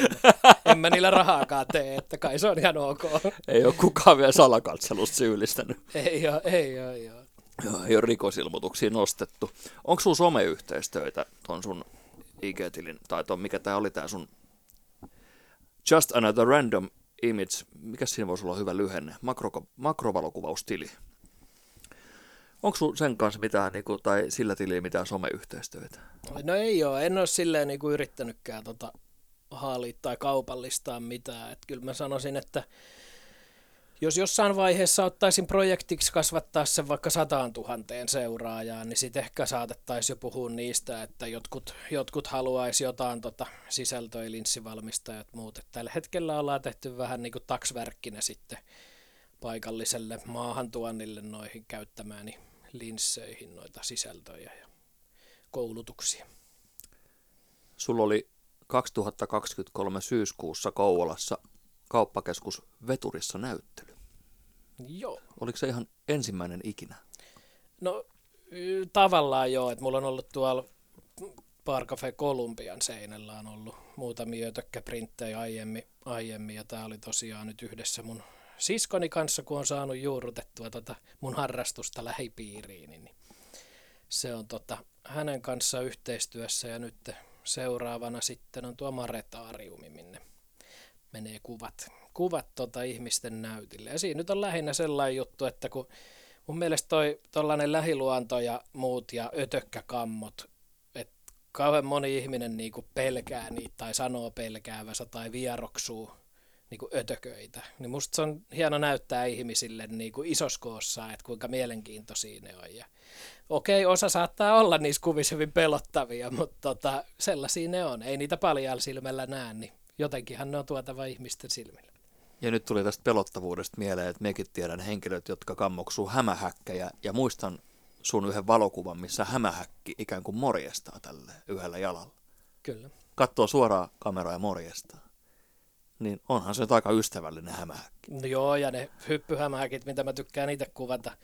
En mä niillä rahaakaan tee, että kai se on ihan ok.
Ei ole kukaan vielä salakatselusta syyllistänyt.
Ei ole, ei ole, ei ole.
Joo, ei ole rikosilmoituksia nostettu. Onko sun someyhteistöitä ton sun IG-tilin, tai ton, mikä tämä oli tämä sun Just Another Random Image, mikä siinä voisi olla hyvä lyhenne, Makro, makrovalokuvaustili. Onko sun sen kanssa mitään, niin kuin, tai sillä tilillä mitään someyhteistyötä?
No ei ole, en ole silleen niin kuin yrittänytkään tota haalia tai kaupallistaa mitään. Et kyllä mä sanoisin, että jos jossain vaiheessa ottaisin projektiksi kasvattaa sen vaikka sataan tuhanteen seuraajaan, niin sitten ehkä saatettaisiin jo puhua niistä, että jotkut, jotkut haluaisi jotain tota sisältöä, linssivalmistajat muut. Et tällä hetkellä ollaan tehty vähän niin kuin taksverkkinä sitten paikalliselle maahantuonnille noihin käyttämääni linsseihin noita sisältöjä ja koulutuksia.
Sulla oli 2023 syyskuussa Kouvolassa kauppakeskus Veturissa näyttely.
Joo.
Oliko se ihan ensimmäinen ikinä?
No tavallaan joo, että mulla on ollut tuolla Bar Cafe Kolumbian seinällä on ollut muutamia ötökkäprinttejä aiemmin, aiemmin ja tämä oli tosiaan nyt yhdessä mun siskoni kanssa, kun on saanut juurrutettua tota mun harrastusta lähipiiriin, niin se on tota, hänen kanssa yhteistyössä ja nyt seuraavana sitten on tuo Maretaariumi, minne menee kuvat, kuvat tota ihmisten näytille. Ja siinä nyt on lähinnä sellainen juttu, että kun mun mielestä toi tollainen lähiluonto ja muut ja ötökkäkammot, että kauhean moni ihminen niinku pelkää niitä tai sanoo pelkäävänsä tai vieroksuu niin kuin ötököitä. Niin musta se on hieno näyttää ihmisille niin kuin isoskoossa, että kuinka mielenkiintoisia ne on. Ja okei, osa saattaa olla niissä kuvissa hyvin pelottavia, mutta tota, sellaisia ne on. Ei niitä paljon silmällä näe, niin jotenkinhan ne on tuotava ihmisten silmillä.
Ja nyt tuli tästä pelottavuudesta mieleen, että mekin tiedän henkilöt, jotka kammoksuu hämähäkkejä. Ja muistan sun yhden valokuvan, missä hämähäkki ikään kuin morjestaa tälle yhdellä jalalla.
Kyllä.
Katsoo suoraan kameraa ja morjestaa. niin onhan se nyt aika ystävällinen hämähäkki.
No joo, ja ne hyppyhämähäkit, mitä mä tykkään itse kuvata,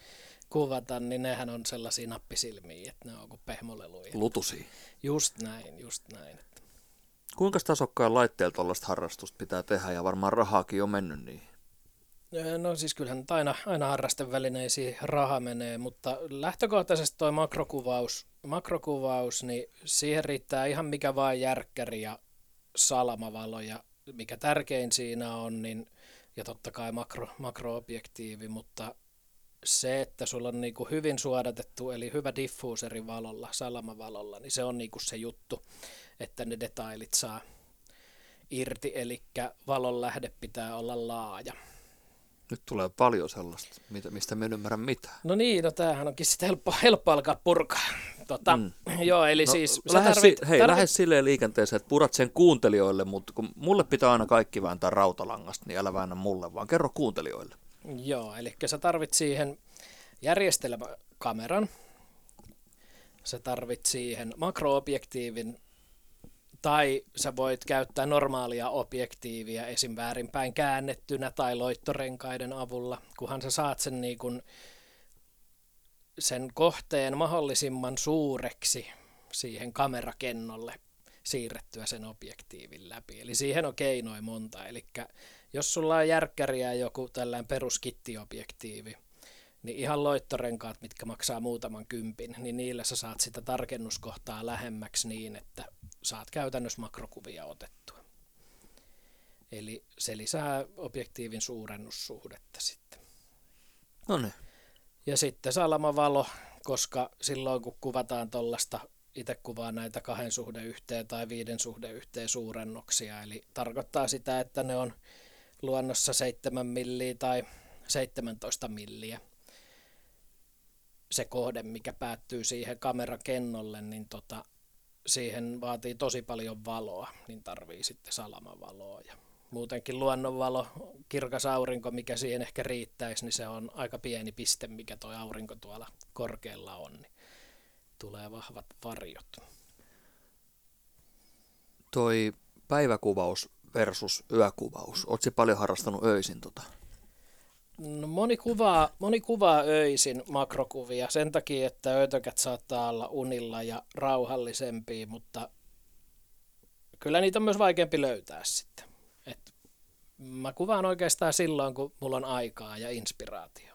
kuvata, niin nehän on sellaisia nappisilmiä, että ne on kuin pehmoleluja.
Lutusi.
Just näin, just näin.
Kuinka tasokkaan laitteella tuollaista harrastusta pitää tehdä? Ja varmaan rahaakin on mennyt niin?
No siis kyllähän aina, aina harrastevälineisiin raha menee, mutta lähtökohtaisesti tuo makrokuvaus, makrokuvaus, niin siihen riittää ihan mikä vain järkkäri ja salamavalo. Ja mikä tärkein siinä on, niin, ja totta kai makro, makroobjektiivi, mutta se, että sulla on niin kuin hyvin suodatettu, eli hyvä diffuuseri valolla, salamavalolla, niin se on niin kuin se juttu, että ne detailit saa irti, eli valon lähde pitää olla laaja.
Nyt tulee paljon sellaista, mistä me en ymmärrä mitään.
No niin, no tämähän onkin sitten helppo, helppo alkaa purkaa. Tota, mm. Joo, eli no, siis...
Lähde, tarvit, si- hei, tarvit... lähde silleen liikenteeseen, että purat sen kuuntelijoille, mutta kun mulle pitää aina kaikki vääntää rautalangasta, niin älä väännä mulle, vaan kerro kuuntelijoille.
Joo, eli sä tarvit siihen järjestelmäkameran, sä tarvit siihen makroobjektiivin, tai sä voit käyttää normaalia objektiivia esim. väärinpäin käännettynä tai loittorenkaiden avulla, kunhan sä saat sen, niin kun, sen kohteen mahdollisimman suureksi siihen kamerakennolle siirrettyä sen objektiivin läpi. Eli siihen on keinoin monta. Eli jos sulla on järkkäriä joku tällainen peruskittiobjektiivi, niin ihan loittorenkaat, mitkä maksaa muutaman kympin, niin niillä sä saat sitä tarkennuskohtaa lähemmäksi niin, että saat käytännössä makrokuvia otettua. Eli se lisää objektiivin suurennussuhdetta sitten.
No niin.
Ja sitten salamavalo, koska silloin kun kuvataan tuollaista, itse kuvaa näitä kahden suhde yhteen tai viiden suhde yhteen suurennuksia, eli tarkoittaa sitä, että ne on luonnossa 7 milliä tai 17 milliä se kohde, mikä päättyy siihen kamerakennolle, niin tota, siihen vaatii tosi paljon valoa, niin tarvii sitten salamavaloa. Ja muutenkin luonnonvalo, kirkas aurinko, mikä siihen ehkä riittäisi, niin se on aika pieni piste, mikä tuo aurinko tuolla korkealla on, niin tulee vahvat varjot.
Toi päiväkuvaus versus yökuvaus, ootko paljon harrastanut öisin tota?
No, moni, kuvaa, moni kuvaa öisin makrokuvia sen takia, että ötökät saattaa olla unilla ja rauhallisempia, mutta kyllä niitä on myös vaikeampi löytää sitten. Et mä kuvaan oikeastaan silloin, kun mulla on aikaa ja inspiraatio.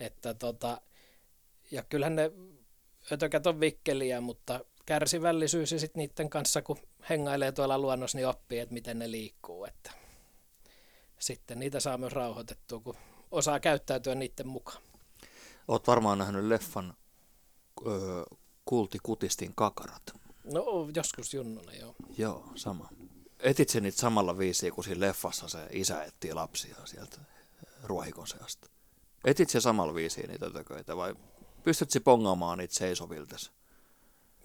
Että tota, ja kyllähän ne ötökät on vikkeliä, mutta kärsivällisyys ja sitten niiden kanssa, kun hengailee tuolla luonnossa, niin oppii, että miten ne liikkuu. Että sitten niitä saa myös rauhoitettua, kun osaa käyttäytyä niiden mukaan.
Oot varmaan nähnyt leffan öö, Kulti Kutistin kakarat.
No joskus junnuna, joo.
Joo, sama. Etit se niitä samalla viisiin, kun siinä leffassa se isä etsii lapsia sieltä ruohikon seasta. Etit se samalla viisiin niitä tököitä vai pystyt se pongaamaan niitä seisoviltes?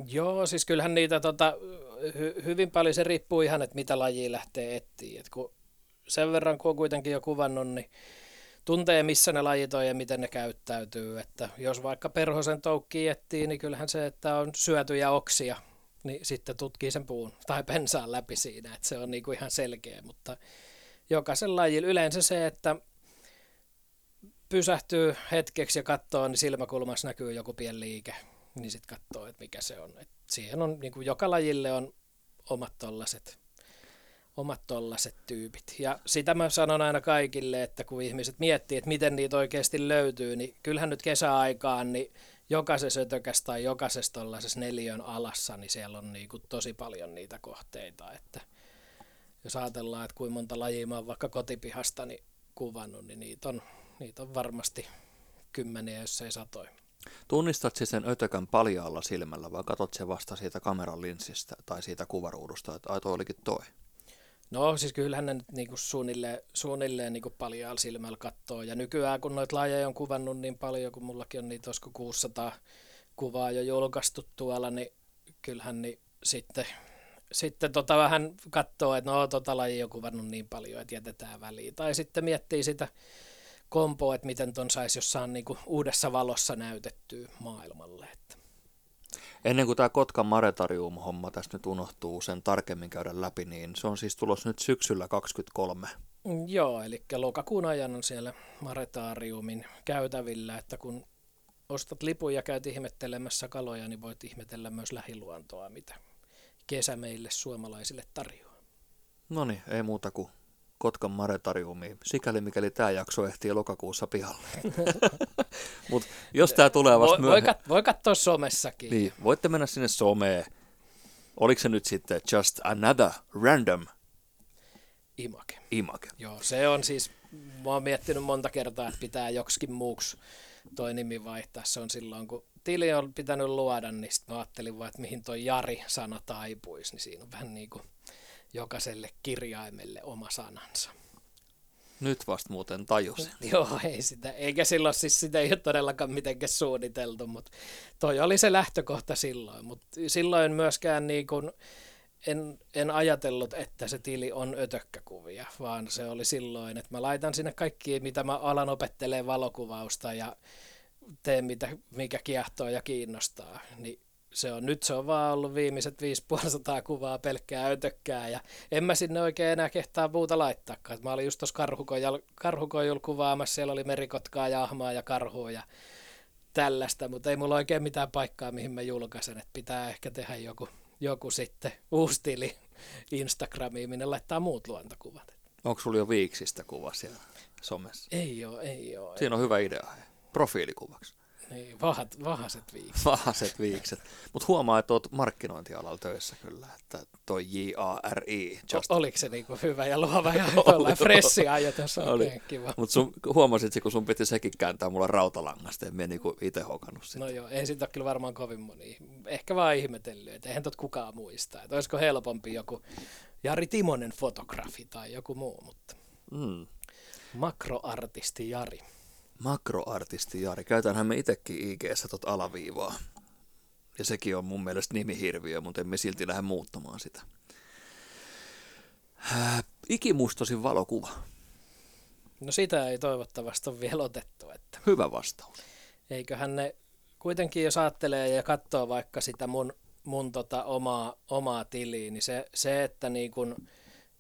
Joo, siis kyllähän niitä tota, hy- hyvin paljon se riippuu ihan, että mitä lajia lähtee etsiä. Et kun sen verran, kun on kuitenkin jo kuvannut, niin tuntee, missä ne lajit on ja miten ne käyttäytyy. Että jos vaikka perhosen toukki etsii, niin kyllähän se, että on syötyjä oksia, niin sitten tutkii sen puun tai pensaan läpi siinä, että se on niin kuin ihan selkeä. Mutta jokaisen lajilla yleensä se, että pysähtyy hetkeksi ja katsoo, niin silmäkulmassa näkyy joku pieni liike, niin sitten katsoo, että mikä se on. Et siihen on, niin kuin joka lajille on omat tollaset omat tollaset tyypit. Ja sitä mä sanon aina kaikille, että kun ihmiset miettii, että miten niitä oikeasti löytyy, niin kyllähän nyt kesäaikaan, niin jokaisessa ötökässä tai jokaisessa tollaisessa neljön alassa, niin siellä on niin kuin tosi paljon niitä kohteita, että jos ajatellaan, että kuinka monta lajia mä oon vaikka kotipihasta niin kuvannut, niin niitä on, niitä on varmasti kymmeniä, jos ei satoja.
Tunnistat sen ötökän paljaalla silmällä vai katot se vasta siitä kameran linssistä tai siitä kuvaruudusta, että ai toi olikin toi?
No siis kyllähän ne nyt niinku suunnilleen, suunnilleen niinku paljon silmällä katsoo. Ja nykyään kun noita lajeja on kuvannut niin paljon, kun mullakin on niitä olisiko 600 kuvaa jo julkaistu tuolla, niin kyllähän niin sitten, sitten tota vähän katsoo, että no tota laji on kuvannut niin paljon, että jätetään väliin. Tai sitten miettii sitä kompoa, että miten ton saisi jossain niinku uudessa valossa näytettyä maailmalle. Että.
Ennen kuin tämä Kotkan Maretarium-homma tästä nyt unohtuu sen tarkemmin käydä läpi, niin se on siis tulos nyt syksyllä 23.
Mm, Joo, eli lokakuun ajan on siellä Maretariumin käytävillä, että kun ostat lipun ja käyt ihmettelemässä kaloja, niin voit ihmetellä myös lähiluontoa, mitä kesä meille suomalaisille tarjoaa.
No niin, ei muuta kuin Kotkan Maretariumiin, sikäli mikäli tämä jakso ehtii lokakuussa pihalle. Mutta jos tämä tulee vasta
Voi, voi,
myöhemmin,
kat- voi katsoa somessakin.
niin voitte mennä sinne someen. Oliko se nyt sitten just another random
Imake.
image?
Joo, se on siis, mä oon miettinyt monta kertaa, että pitää joksikin muuksi toi nimi vaihtaa. Se on silloin, kun tili on pitänyt luoda, niin sit mä ajattelin vaan, että mihin toi Jari-sana taipuisi, niin siinä on vähän niin kuin jokaiselle kirjaimelle oma sanansa.
Nyt vasta muuten tajusin.
Joo, ei sitä, eikä silloin siis sitä ei ole todellakaan mitenkään suunniteltu, mutta toi oli se lähtökohta silloin, mutta silloin myöskään niin kuin en, en ajatellut, että se tili on ötökkäkuvia, vaan se oli silloin, että mä laitan sinne kaikki, mitä mä alan opettelee valokuvausta ja teen mitä, mikä kiehtoo ja kiinnostaa, niin se on, nyt se on vaan ollut viimeiset 500 kuvaa pelkkää ötökkää ja en mä sinne oikein enää kehtaa muuta laittaakaan. Mä olin just tuossa karhukojulla kuvaamassa, siellä oli merikotkaa ja ahmaa ja karhua ja tällaista, mutta ei mulla oikein mitään paikkaa, mihin mä julkaisen, että pitää ehkä tehdä joku, joku sitten uusi tili Instagramiin, minne laittaa muut luontokuvat.
Onko sulla jo viiksistä kuva siellä somessa?
Ei oo, ei oo.
Siinä on hyvä idea. Profiilikuvaksi.
Niin, vahat, vahaset viikset.
Vahaset viikset. Mutta huomaa, että oot markkinointialalla töissä kyllä, että toi J-A-R-I. Just...
O- oliko se niinku hyvä ja luova ja tuollainen fressi ajatus?
Oli.
Oikein kiva.
Mutta huomasit, kun sun piti sekin kääntää mulla rautalangasta, en niinku itse hokannut sitä.
No joo, ei siitä ole kyllä varmaan kovin moni. Ehkä vaan ihmetellyt, että eihän tot kukaan muista. Että olisiko helpompi joku Jari Timonen fotografi tai joku muu, mutta
Mm.
makroartisti Jari.
Makroartisti Jari. Käytänhän me itsekin IG-ssä tot alaviivaa. Ja sekin on mun mielestä nimihirviö, mutta emme silti lähde muuttamaan sitä. Äh, Ikimuistosin valokuva.
No sitä ei toivottavasti ole vielä otettu, että
Hyvä vastaus.
eiköhän ne kuitenkin jos ajattelee ja katsoo vaikka sitä mun, mun tota omaa, omaa tiliä, niin se, se että niin kun,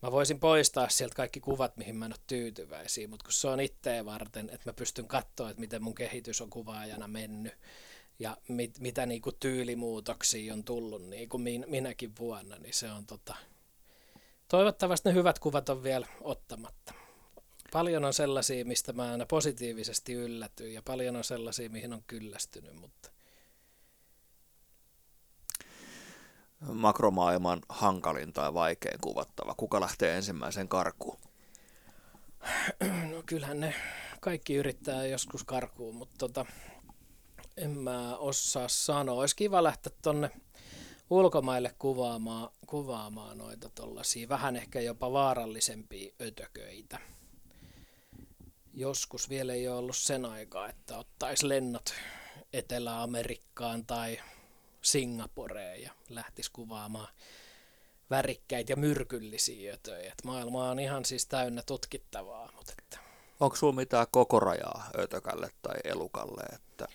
mä voisin poistaa sieltä kaikki kuvat, mihin mä en ole tyytyväisiä, mutta kun se on itteen varten, että mä pystyn katsoa, että miten mun kehitys on kuvaajana mennyt ja mit, mitä niin kuin tyylimuutoksia on tullut niin kuin min, minäkin vuonna, niin se on tota, toivottavasti ne hyvät kuvat on vielä ottamatta. Paljon on sellaisia, mistä mä aina positiivisesti yllätyin ja paljon on sellaisia, mihin on kyllästynyt, mutta
Makromaailman hankalin tai vaikein kuvattava. Kuka lähtee ensimmäisen karkuun?
no kyllähän ne kaikki yrittää joskus karkuun, mutta tota, en mä osaa sanoa. Olisi kiva lähteä tonne ulkomaille kuvaamaan, kuvaamaan noita tollasia vähän ehkä jopa vaarallisempia ötököitä. Joskus vielä ei ole ollut sen aikaa, että ottaisi lennot Etelä-Amerikkaan tai Singaporeen ja lähtisi kuvaamaan värikkäitä ja myrkyllisiä ötöjä. Et maailma on ihan siis täynnä tutkittavaa, mutta että
Onko sulla mitään koko rajaa ötökälle tai elukalle, että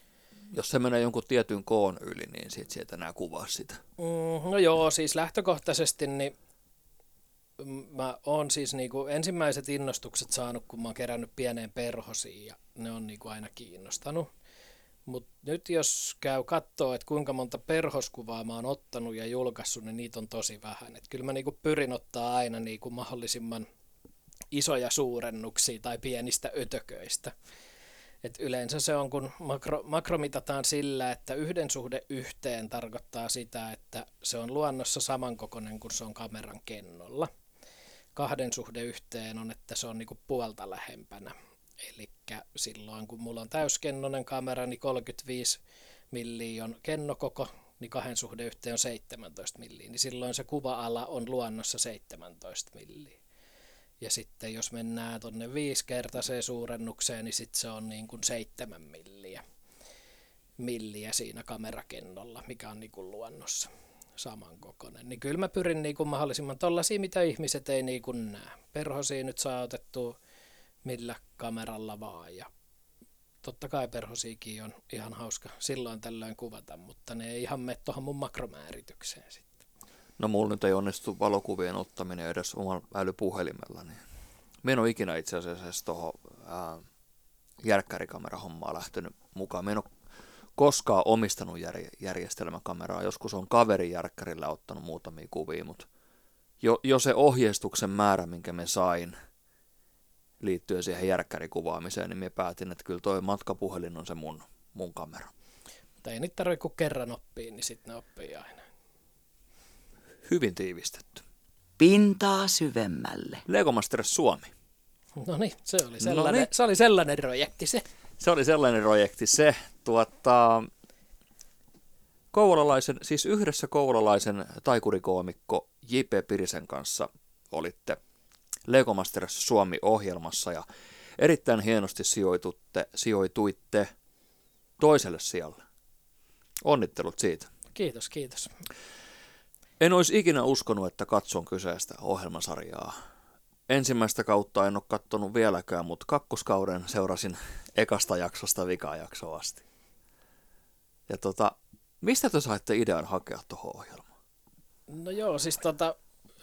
jos se menee jonkun tietyn koon yli, niin sit sieltä enää kuvaa sitä.
Mm, no joo, siis lähtökohtaisesti niin mä oon siis niinku ensimmäiset innostukset saanut, kun mä oon kerännyt pieneen perhosiin ja ne on niinku aina kiinnostanut. Mutta nyt jos käy katsoo, että kuinka monta perhoskuvaa mä oon ottanut ja julkaissut, niin niitä on tosi vähän. Et kyllä mä niinku pyrin ottaa aina niinku mahdollisimman isoja suurennuksia tai pienistä ötököistä. Et yleensä se on, kun makro, makro mitataan sillä, että yhden suhde yhteen tarkoittaa sitä, että se on luonnossa samankokoinen kuin se on kameran kennolla. Kahden suhde yhteen on, että se on niinku puolta lähempänä. Eli silloin, kun mulla on täyskennonen kamera, niin 35 milliä on kennokoko, niin kahden suhde yhteen on 17 milliä. Niin silloin se kuva-ala on luonnossa 17 milliä. Ja sitten jos mennään tuonne viisikertaiseen suurennukseen, niin sitten se on niin kuin seitsemän milliä, milliä siinä kamerakennolla, mikä on niin kuin luonnossa samankokoinen. Niin kyllä mä pyrin niin kuin mahdollisimman tollaisia, mitä ihmiset ei niin kuin näe. Perhosia nyt saa otettua millä kameralla vaan ja totta kai perhosiikin on ihan hauska silloin tällöin kuvata, mutta ne ei ihan mene tuohon mun makromääritykseen sitten.
No mulla nyt ei onnistu valokuvien ottaminen edes omalla älypuhelimella, niin me en ole ikinä itse asiassa tuohon järkkärikamerahommaa lähtenyt mukaan. Me en ole koskaan omistanut jär, järjestelmäkameraa. Joskus on kaverin järkkärillä ottanut muutamia kuvia, mutta jo, jo se ohjeistuksen määrä, minkä me sain liittyen siihen järkkärikuvaamiseen, niin me päätin, että kyllä toi matkapuhelin on se mun, mun kamera.
Mutta ei niitä tarvitse kun kerran oppii, niin sitten ne oppii aina.
Hyvin tiivistetty.
Pintaa syvemmälle.
Lego Masters Suomi.
No niin, se oli sellainen, Noniin. se oli sellainen projekti se.
Se oli sellainen projekti se. Tuota, kouvolalaisen, siis yhdessä kouvolalaisen taikurikoomikko J.P. Pirisen kanssa olitte Lego Masters Suomi-ohjelmassa ja erittäin hienosti sijoitutte, sijoituitte toiselle sijalle. Onnittelut siitä.
Kiitos, kiitos.
En olisi ikinä uskonut, että katson kyseistä ohjelmasarjaa. Ensimmäistä kautta en ole katsonut vieläkään, mutta kakkoskauden seurasin ekasta jaksosta vikajaksoa asti. Ja tota, mistä te saitte idean hakea tuohon ohjelmaan?
No joo, siis tota,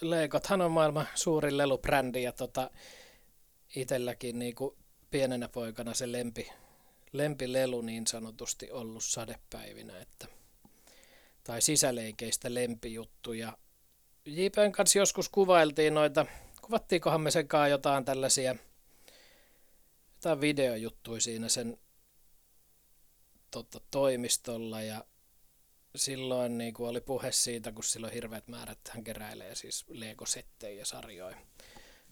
Legothan on maailman suurin lelubrändi ja tota, itselläkin niin kuin pienenä poikana se lempi, lempilelu niin sanotusti ollut sadepäivinä, että, tai sisäleikeistä lempijuttuja. JPn kanssa joskus kuvailtiin noita, kuvattiinkohan me sekaan jotain tällaisia, jotain videojuttuja siinä sen tota, toimistolla ja silloin niin kuin oli puhe siitä, kun silloin hirveät määrät hän keräilee siis Lego-settejä ja sarjoja.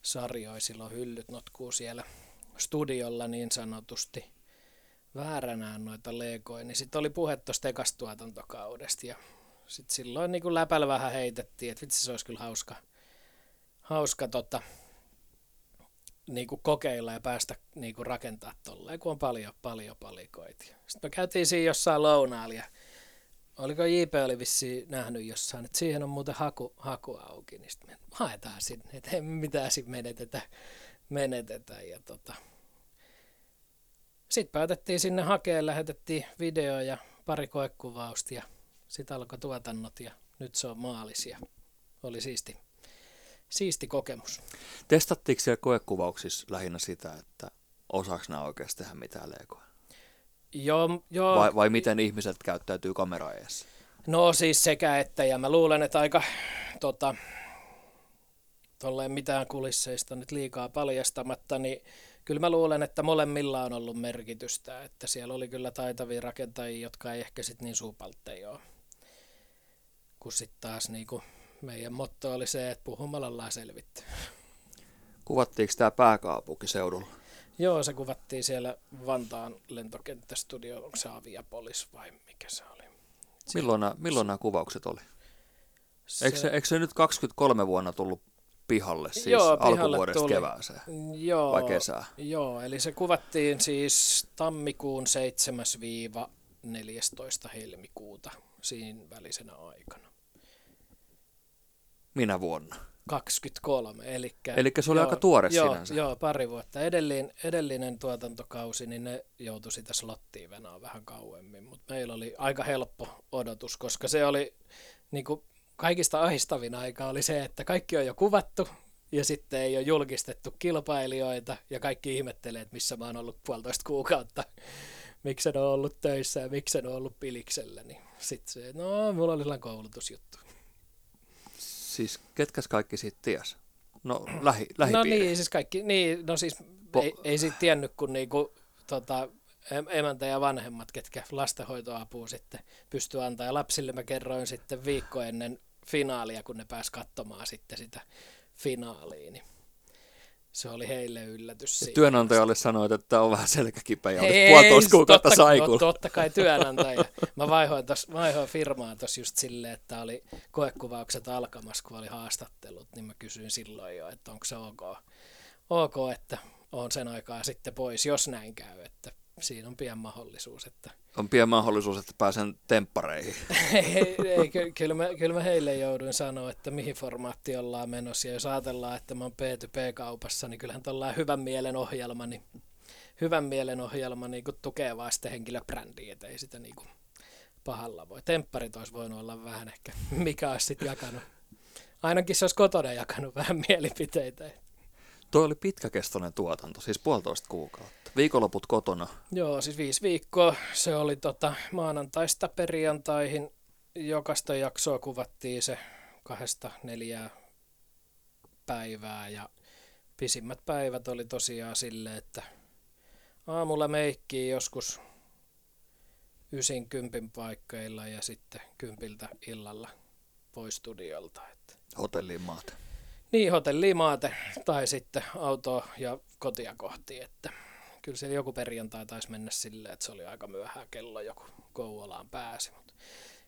sarjoja. Silloin hyllyt notkuu siellä studiolla niin sanotusti vääränään noita Legoja. Niin sitten oli puhe tuosta ekasta tuotantokaudesta ja sitten silloin niin kuin läpällä vähän heitettiin, että vitsi se olisi kyllä hauska, hauska tota, niin kuin kokeilla ja päästä niin kuin rakentaa tolleen, kun on paljon, paljon palikoita. Sitten me käytiin siinä jossain lounaalla ja oliko JP oli vissi nähnyt jossain, että siihen on muuten haku, haku auki, niin sitten haetaan sinne, että ei mitään sitten menetetä, menetetä. Ja tota. Sitten päätettiin sinne hakea, lähetettiin video ja pari koekuvausta ja sitten alkoi tuotannot ja nyt se on maalis ja oli siisti, siisti kokemus.
Testattiinko siellä koekuvauksissa lähinnä sitä, että osaako nämä oikeasti tehdä mitään leikoa?
Joo, joo.
Vai, vai miten ihmiset käyttäytyy kamera eessä?
No siis sekä että, ja mä luulen, että aika tota, tolleen mitään kulisseista nyt liikaa paljastamatta, niin kyllä mä luulen, että molemmilla on ollut merkitystä, että siellä oli kyllä taitavia rakentajia, jotka ei ehkä sitten niin suupaltteja ole. Kun sitten taas niin kuin meidän motto oli se, että puhumalla ollaan selvitty.
Kuvattiinko tämä pääkaupunkiseudulla?
Joo, se kuvattiin siellä Vantaan lentokenttästudio, onko se Aviapolis vai mikä se oli?
Milloin nämä, milloin nämä kuvaukset oli? Se... Eikö, se, eikö se nyt 23 vuonna tullut pihalle, siis Joo, pihalle alkuvuodesta tuli. kevääseen
Joo,
vai kesää?
Joo, eli se kuvattiin siis tammikuun 7-14 helmikuuta siinä välisenä aikana.
Minä vuonna?
23. Eli,
eli se oli joo, aika tuore
joo,
sinänsä.
Joo, pari vuotta. Edellinen, edellinen tuotantokausi, niin ne joutui sitä slottiin venaa vähän kauemmin, mutta meillä oli aika helppo odotus, koska se oli niin kuin kaikista ahistavin aika oli se, että kaikki on jo kuvattu ja sitten ei ole julkistettu kilpailijoita ja kaikki ihmettelee, että missä mä oon ollut puolitoista kuukautta, miksi en ole ollut töissä ja miksi en ole ollut piliksellä, niin sitten se, no mulla oli sellainen koulutusjuttu.
Siis ketkäs kaikki siitä ties? No lähi.
No niin, siis kaikki, niin, no siis po- ei, ei siitä tiennyt kuin niinku, tota, emäntä ja vanhemmat, ketkä lastenhoitoapua sitten pystyy antaa. Ja lapsille mä kerroin sitten viikko ennen finaalia, kun ne pääs katsomaan sitten sitä finaaliin. Niin se oli heille yllätys.
Ja työnantajalle sanoit, että on vähän selkäkipeä ja oli puolitoista kuukautta totta, saikulla. No,
totta kai työnantaja. Mä vaihoin, tos, vaihoin firmaa tuossa just silleen, että oli koekuvaukset alkamassa, kun oli haastattelut, niin mä kysyin silloin jo, että onko se ok, ok että on sen aikaa sitten pois, jos näin käy, että siinä on pian mahdollisuus. Että...
On pian mahdollisuus, että pääsen temppareihin.
ei, ei ky- kyllä, mä, kyllä mä heille jouduin sanoa, että mihin formaatti ollaan menossa. Ja jos ajatellaan, että mä oon P2P-kaupassa, niin kyllähän tuollainen hyvän mielen ohjelma, niin hyvän mielen ohjelma niin kuin tukee vaan sitten henkilöbrändiä, että ei sitä niin kuin pahalla voi. Tempparit olisi voinut olla vähän ehkä, mikä olisi sitten jakanut. Ainakin se olisi kotona jakanut vähän mielipiteitä.
Tuo oli pitkäkestoinen tuotanto, siis puolitoista kuukautta. Viikonloput kotona.
Joo, siis viisi viikkoa. Se oli tota, maanantaista perjantaihin. Jokaista jaksoa kuvattiin se kahdesta neljää päivää ja pisimmät päivät oli tosiaan sille, että aamulla meikkiin joskus ysin kympin paikkeilla ja sitten kympiltä illalla pois studiolta. Että.
Hotelliin maata.
Niin, hotelliin maate tai sitten autoa ja kotia kohti, että kyllä se joku perjantai taisi mennä silleen, että se oli aika myöhään kello joku Kouvolaan pääsi. Mutta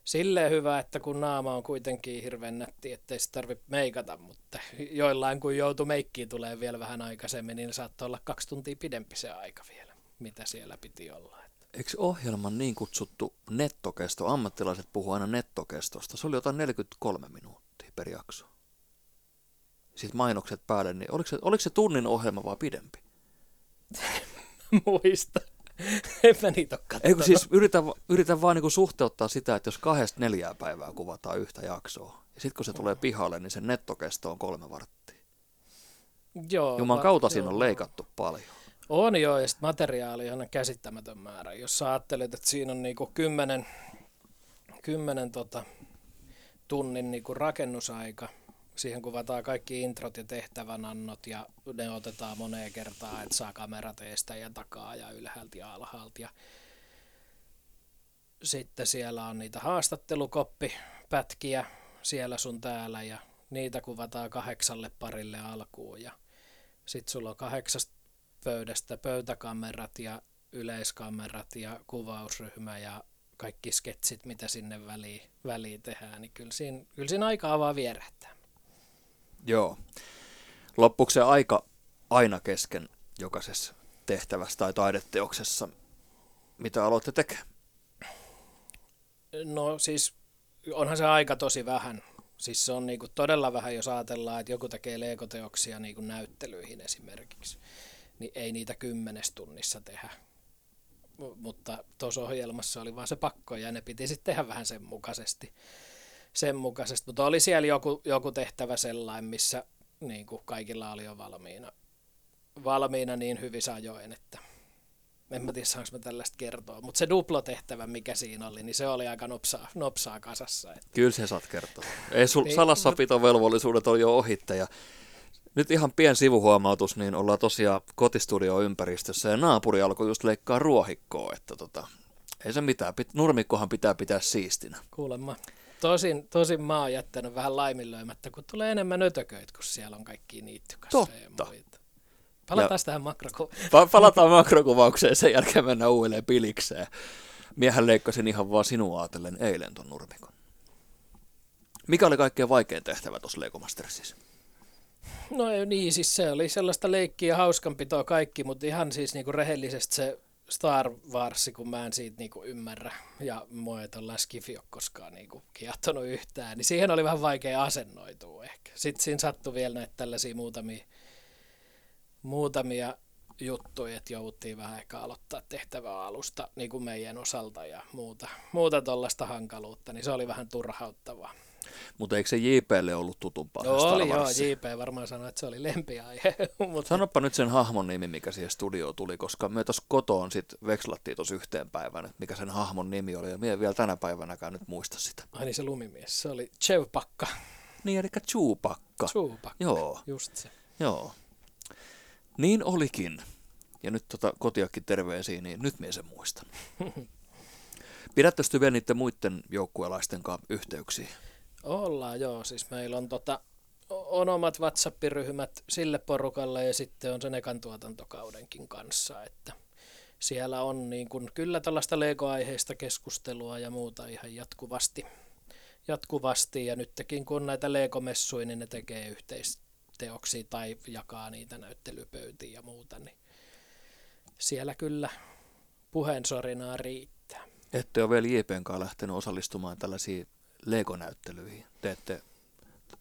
silleen hyvä, että kun naama on kuitenkin hirveän nätti, ettei se tarvitse meikata, mutta joillain kun joutuu meikkiin tulee vielä vähän aikaisemmin, niin saattoi olla kaksi tuntia pidempi se aika vielä, mitä siellä piti olla.
Eikö ohjelman niin kutsuttu nettokesto, ammattilaiset puhuu aina nettokestosta, se oli jotain 43 minuuttia per jakso. Sitten mainokset päälle, niin oliko se, oliko se tunnin ohjelma vai pidempi?
Muista. En mä niitä ole
Eikö siis yritän, yritän vaan niinku suhteuttaa sitä, että jos kahdesta neljää päivää kuvataan yhtä jaksoa, ja sitten kun se tulee pihalle, niin sen nettokesto on kolme varttia.
Joo,
Juman kautta siinä on leikattu paljon.
On joo, ja sitten materiaali on käsittämätön määrä. Jos sä ajattelet, että siinä on niinku kymmenen, kymmenen tota, tunnin niinku rakennusaika, siihen kuvataan kaikki introt ja tehtävänannot ja ne otetaan moneen kertaan, että saa kamerat eestä ja takaa ja ylhäältä ja alhaalta. Ja sitten siellä on niitä haastattelukoppipätkiä siellä sun täällä ja niitä kuvataan kahdeksalle parille alkuun ja sitten sulla on kahdeksasta pöydästä pöytäkamerat ja yleiskamerat ja kuvausryhmä ja kaikki sketsit, mitä sinne väliin, väliin tehdään, niin kyllä siinä, kyllä siinä aika avaa vierähtää.
Joo. Loppuuko se aika aina kesken jokaisessa tehtävässä tai taideteoksessa, mitä aloitte tekemään?
No siis onhan se aika tosi vähän. Siis se on niinku todella vähän, jos ajatellaan, että joku tekee leikoteoksia niinku näyttelyihin esimerkiksi niin ei niitä kymmenes tunnissa tehdä. M- mutta tuossa ohjelmassa oli vaan se pakko ja ne piti sitten tehdä vähän sen mukaisesti. Sen mukaisesti. Mutta oli siellä joku, joku tehtävä sellainen, missä niin kuin kaikilla oli jo valmiina, valmiina niin hyvissä ajoin, että en mä tiedä saanko mä tällaista kertoa, mutta se duplotehtävä, mikä siinä oli, niin se oli aika nopsaa, nopsaa kasassa. Että.
Kyllä se saat kertoa. Ei sul, niin, salassapitovelvollisuudet on jo ohitte ja nyt ihan pien sivuhuomautus, niin ollaan tosiaan kotistudio-ympäristössä ja naapuri alkoi just leikkaa ruohikkoa, että tota, ei se mitään, Pit, nurmikkohan pitää pitää siistinä.
Kuulemma. Tosin, tosin mä oon jättänyt vähän laiminlyömättä, kun tulee enemmän ötököitä, kun siellä on kaikki niittykasveja ja muita. Palataan tähän makrokuvaukseen.
Pa- palataan makrokuvaukseen, sen jälkeen mennään uudelleen pilikseen. Miehän leikkasin ihan vaan sinua ajatellen eilen ton nurmikon. Mikä oli kaikkein vaikein tehtävä tuossa Lego Mastersissa?
No niin, siis se oli sellaista leikkiä ja hauskanpitoa kaikki, mutta ihan siis niinku rehellisesti se Star Wars, kun mä en siitä niinku ymmärrä, ja mua ei tuolla Skifi koskaan niinku kiehtonut yhtään, niin siihen oli vähän vaikea asennoitua ehkä. Sitten siinä sattui vielä näitä tällaisia muutamia, muutamia juttuja, että jouduttiin vähän ehkä aloittaa tehtävää alusta niin kuin meidän osalta ja muuta, muuta tuollaista hankaluutta, niin se oli vähän turhauttavaa.
Mutta eikö se JPlle ollut tutumpaa?
No oli joo, JP varmaan sanoi, että se oli lempiaihe.
mutta... Sanoppa nyt sen hahmon nimi, mikä siihen studioon tuli, koska me tuossa kotoon sitten vekslattiin tuossa yhteen päivänä, että mikä sen hahmon nimi oli, ja minä vielä tänä päivänäkään nyt muista sitä.
Ai niin se lumimies, se oli Chewpakka.
Niin, eli Chewpakka.
Chewpakka,
joo.
just se.
Joo. Niin olikin. Ja nyt tota kotiakin terveisiä, niin nyt minä sen muistan. Pidättäisiin vielä niiden muiden joukkuelaisten kanssa yhteyksiä?
Ollaan joo, siis meillä on, tota, on omat WhatsApp-ryhmät sille porukalle ja sitten on sen ekan tuotantokaudenkin kanssa, että siellä on niin kun, kyllä tällaista Lego-aiheista keskustelua ja muuta ihan jatkuvasti, jatkuvasti ja nytkin kun näitä Lego-messuja, niin ne tekee yhteisteoksia tai jakaa niitä näyttelypöytiin ja muuta, niin siellä kyllä puheensorinaa riittää.
Ette ole vielä JPn lähtenyt osallistumaan tällaisiin Lego-näyttelyihin. Teette,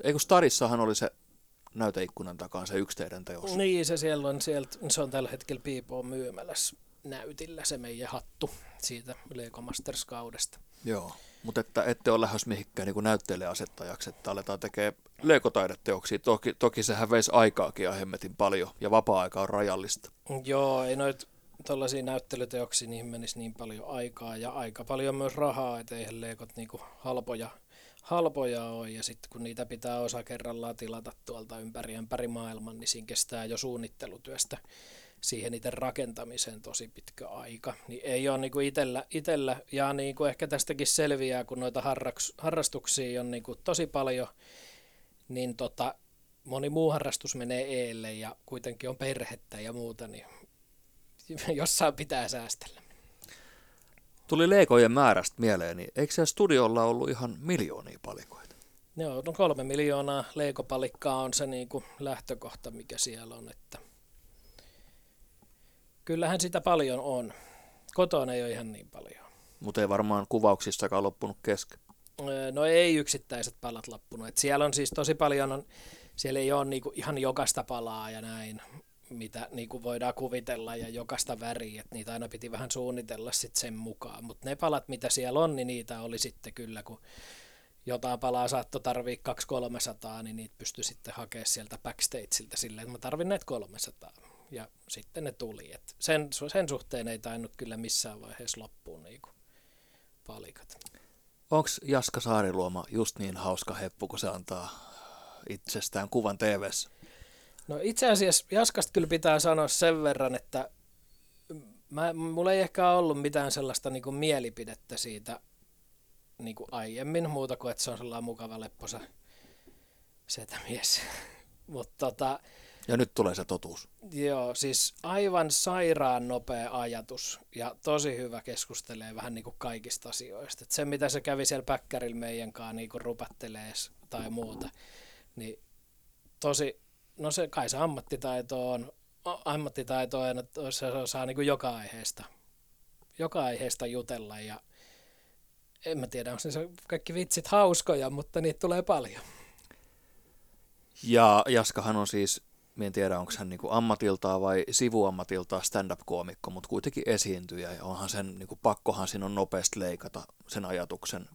eikö Starissahan oli se näyteikkunan takaa se yksi teidän teos.
Niin, se siellä on, sieltä, se on tällä hetkellä Piipoon myymälässä näytillä se meidän hattu siitä Lego Masters-kaudesta.
Joo, mutta että ette ole lähes mihinkään niin näytteelle asettajaksi, että aletaan tekemään Lego-taideteoksia. Toki, toki sehän veisi aikaakin ja hemmetin paljon, ja vapaa-aika on rajallista.
Joo, ei noit tuollaisia näyttelyteoksia, niihin menisi niin paljon aikaa ja aika paljon myös rahaa, että eihän Legot niinku halpoja, halpoja ole. Ja sitten kun niitä pitää osa kerrallaan tilata tuolta ympäri ympäri maailman, niin siinä kestää jo suunnittelutyöstä siihen niiden rakentamiseen tosi pitkä aika. Niin ei ole niinku itellä, itellä, ja niinku ehkä tästäkin selviää, kun noita harraks, harrastuksia on niinku tosi paljon, niin tota, moni muu harrastus menee eelle ja kuitenkin on perhettä ja muuta, niin jossain pitää säästellä.
Tuli leikojen määrästä mieleen, niin eikö siellä studiolla ollut ihan miljoonia palikoita?
Joo, no kolme miljoonaa leikopalikkaa on se niin kuin lähtökohta, mikä siellä on. Että kyllähän sitä paljon on. Kotona ei ole ihan niin paljon.
Mutta ei varmaan kuvauksissakaan loppunut kesken.
No ei yksittäiset palat loppunut. Et siellä on siis tosi paljon, on, siellä ei ole niinku ihan jokaista palaa ja näin, mitä niinku voidaan kuvitella ja jokaista väriä, että niitä aina piti vähän suunnitella sit sen mukaan. Mutta ne palat, mitä siellä on, niin niitä oli sitten kyllä, kun jotain palaa saattoi tarvii 200-300, niin niitä pystyi sitten hakemaan sieltä backstageilta silleen, että mä tarvin näitä 300. Ja sitten ne tuli. Et sen, sen suhteen ei tainnut kyllä missään vaiheessa loppuun niinku palikat.
Onko Jaska Saariluoma just niin hauska heppu, kun se antaa itsestään kuvan tv
No itse asiassa Jaskasta kyllä pitää sanoa sen verran, että mä, mulla ei ehkä ollut mitään sellaista niin kuin mielipidettä siitä niin kuin aiemmin, muuta kuin että se on sellainen mukava lepposa setämies. Mutta tota,
ja nyt tulee se totuus.
Joo, siis aivan sairaan nopea ajatus ja tosi hyvä keskustelee vähän niin kuin kaikista asioista. Et se, mitä se kävi siellä päkkärillä meidän kanssa niin kuin rupattelee tai muuta, niin tosi, no se kai se ammattitaito on, ammattitaito on, että se osaa niin kuin joka aiheesta, joka aiheesta jutella ja en mä tiedä, onko se kaikki vitsit hauskoja, mutta niitä tulee paljon.
Ja Jaskahan on siis en tiedä, onko hän niinku ammatiltaan vai sivuammatiltaan stand-up-koomikko, mutta kuitenkin esiintyjä. Ja onhan sen, niinku, pakkohan siinä on nopeasti leikata sen ajatuksen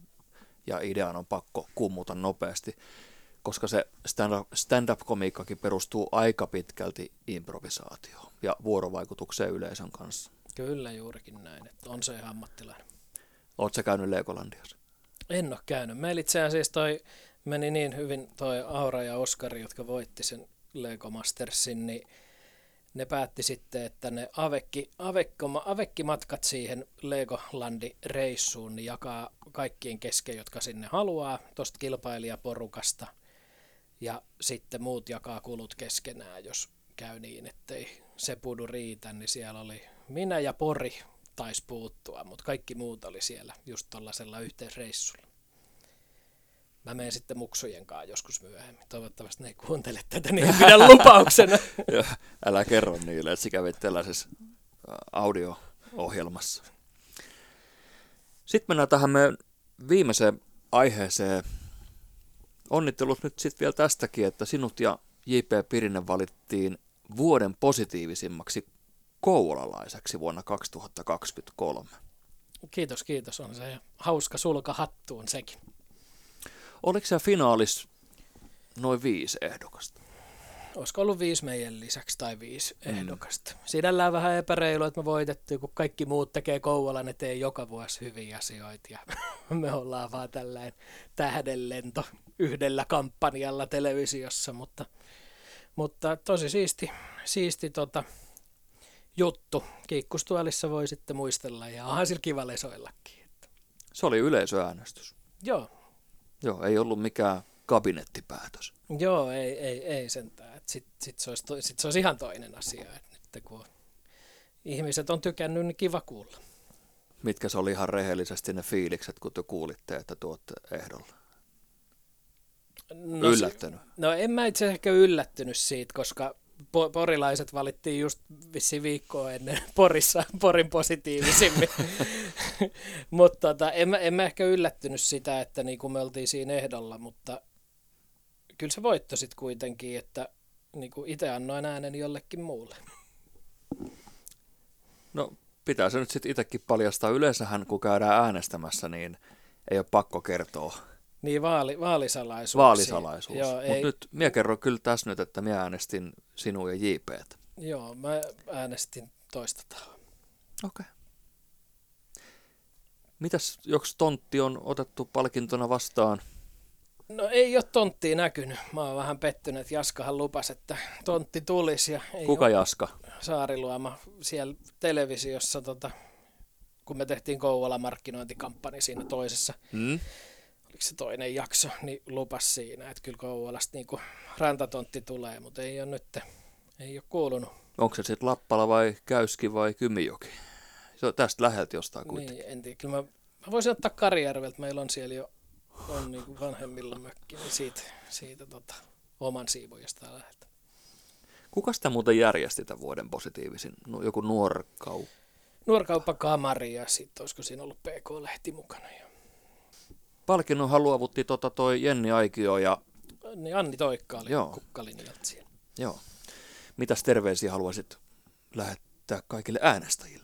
ja idean on pakko kummuta nopeasti, koska se stand-up-komiikkakin perustuu aika pitkälti improvisaatioon ja vuorovaikutukseen yleisön kanssa.
Kyllä juurikin näin, että on se ihan ammattilainen.
Oletko käynyt Legolandiassa?
En ole käynyt. Meillä itse asiassa toi meni niin hyvin toi Aura ja Oskari, jotka voitti sen Lego Mastersin, niin ne päätti sitten, että ne avekki, avekkoma, avekkimatkat siihen Legolandi-reissuun niin jakaa kaikkien kesken, jotka sinne haluaa, tuosta kilpailijaporukasta. Ja sitten muut jakaa kulut keskenään, jos käy niin, ettei se pudu riitä, niin siellä oli minä ja Pori taisi puuttua, mutta kaikki muut oli siellä just tuollaisella yhteisreissulla. Mä menen sitten muksujen kanssa joskus myöhemmin. Toivottavasti ne ei kuuntele tätä, niin pidän lupauksena.
ja, älä kerro niille, että sä kävit tällaisessa audio-ohjelmassa. Sitten mennään tähän meidän viimeiseen aiheeseen. Onnittelut nyt sitten vielä tästäkin, että sinut ja J.P. Pirinen valittiin vuoden positiivisimmaksi kouvolalaiseksi vuonna 2023.
Kiitos, kiitos. On se hauska sulka hattuun sekin.
Oliko se finaalis noin viisi ehdokasta?
Olisiko ollut viisi meidän lisäksi tai viisi mm. ehdokasta. Sinällään vähän epäreilu, että me voitettiin, kun kaikki muut tekee Kouvolan eteen joka vuosi hyviä asioita ja me ollaan vaan tällainen tähdenlento yhdellä kampanjalla televisiossa, mutta, mutta tosi siisti, siisti tota, juttu. Kiikkustuolissa voi sitten muistella ja onhan sillä kiva lesoillakin.
Se oli yleisöäänestys.
Joo,
Joo, ei ollut mikään kabinettipäätös.
Joo, ei, ei, ei sentään. Sitten sit se, olisi, sit se olisi ihan toinen asia. Että nyt kun ihmiset on tykännyt, niin kiva kuulla.
Mitkä se oli ihan rehellisesti ne fiilikset, kun te kuulitte, että tuotte ehdolla? No, Yllättänyt?
No en mä itse ehkä yllättynyt siitä, koska porilaiset valittiin just vissi viikkoa ennen Porissa, Porin positiivisimmin. mutta tota, en, mä, en mä ehkä yllättynyt sitä, että niin kuin me oltiin siinä ehdolla, mutta kyllä se voitto sitten kuitenkin, että niin kuin itse annoin äänen jollekin muulle.
No pitää se nyt sitten itsekin paljastaa. Yleensähän kun käydään äänestämässä, niin ei ole pakko kertoa
Niin, vaali, vaalisalaisuus.
vaalisalaisuus. Mutta
ei,
nyt minä kerron kyllä tässä nyt, että minä äänestin sinua ja JPtä.
joo, mä äänestin toista tahoa.
Okei. Okay. Mitäs, joks tontti on otettu palkintona vastaan?
No ei ole tonttia näkynyt. Mä oon vähän pettynyt, että Jaskahan lupasi, että tontti tulisi ja ei
Kuka Jaska?
Saariluoma siellä televisiossa, tota, kun me tehtiin Kouvola markkinointikampanja siinä toisessa,
Hmm?
oliko se toinen jakso, niin lupas siinä, että kyllä Kouvolasta niin rantatontti tulee, mutta ei ole nyt, ei ole kuulunut.
Onko se sitten Lappala vai Käyski vai Kymijoki? Se on tästä läheltä jostain kuitenkin.
Niin, en tiedä, kyllä mä, mä voisin ottaa Karjärveltä, meillä on siellä jo on niin kuin vanhemmilla mökki, niin siitä, siitä tota, oman siivojasta läheltä.
Kuka sitä muuten järjesti tämän vuoden positiivisin? No, joku nuorkau.
Nuorkauppakamari ja sitten olisiko siinä ollut PK-lehti mukana. Ja,
Palkinnon luovutti tota toi Jenni Aikio ja
niin Anni Toikka oli
Joo.
kukkalinjalta siellä.
joo. Mitäs terveisiä haluaisit lähettää kaikille äänestäjille?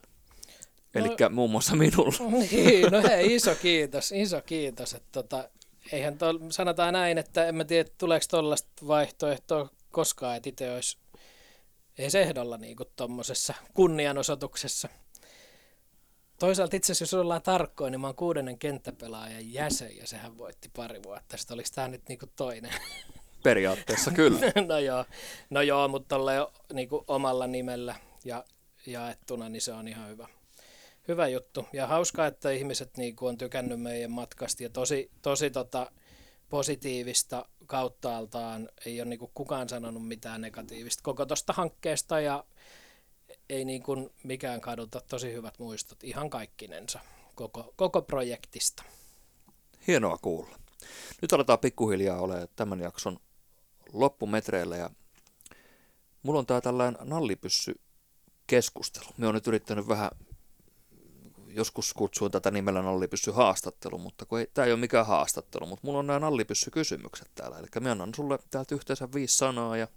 Eli muun muassa minulle.
Niin, no hei, iso kiitos, iso kiitos. Että tota, eihän tol, sanotaan näin, että en mä tiedä, tuleeko tuollaista vaihtoehtoa koskaan, että itse olisi ei se ehdolla niin tuommoisessa kunnianosoituksessa. Toisaalta itse asiassa, jos ollaan tarkkoin, niin mä oon kuudennen kenttäpelaajan jäsen ja sehän voitti pari vuotta. Sitten olisi tämä nyt niin toinen.
Periaatteessa kyllä.
no joo, no joo mutta tolleen niin omalla nimellä ja jaettuna, niin se on ihan hyvä, hyvä juttu. Ja hauskaa, että ihmiset niin kuin on tykännyt meidän matkasta ja tosi, tosi tota, positiivista kauttaaltaan. Ei ole niin kuin kukaan sanonut mitään negatiivista koko tuosta hankkeesta ja ei niin kuin mikään kaduta. Tosi hyvät muistot ihan kaikkinensa koko, koko projektista.
Hienoa kuulla. Nyt aletaan pikkuhiljaa olemaan tämän jakson loppumetreillä ja mulla on tää tällainen nallipyssy keskustelu. Me on nyt yrittänyt vähän, joskus kutsuin tätä nimellä nallipyssy haastattelu, mutta kun ei, tää ei ole mikään haastattelu, mutta mulla on nämä nallipyssy kysymykset täällä. Eli mä annan sulle täältä yhteensä viisi sanaa ja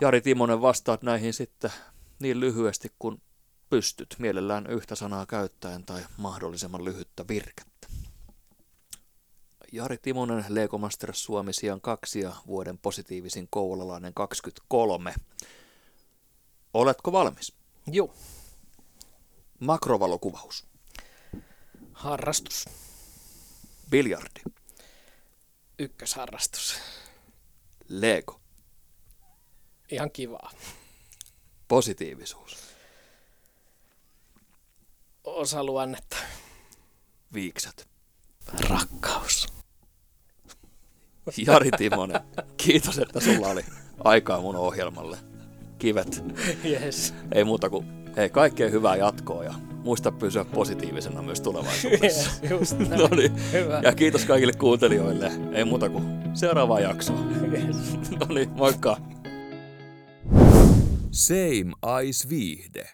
Jari Timonen vastaat näihin sitten niin lyhyesti kuin pystyt, mielellään yhtä sanaa käyttäen tai mahdollisimman lyhyttä virkettä. Jari Timonen, Lego Masters Suomi sijaan 2 ja vuoden positiivisin kouvolalainen 23. Oletko valmis?
Juu,
Makrovalokuvaus.
harrastus,
Biljardi.
ykkösharrastus.
Lego.
Ihan kivaa.
Positiivisuus.
Osa luonnetta.
Viikset.
Rakkaus.
Jari Timonen, kiitos, että sulla oli aikaa mun ohjelmalle. Kivet.
Yes.
Ei muuta kuin hei, kaikkea hyvää jatkoa ja muista pysyä positiivisena myös tulevaisuudessa.
yes just näin.
No niin.
Hyvä.
Ja kiitos kaikille kuuntelijoille. Ei muuta kuin seuraavaa jaksoa.
Yes.
No niin, moikka.
Same Eyes Viihde.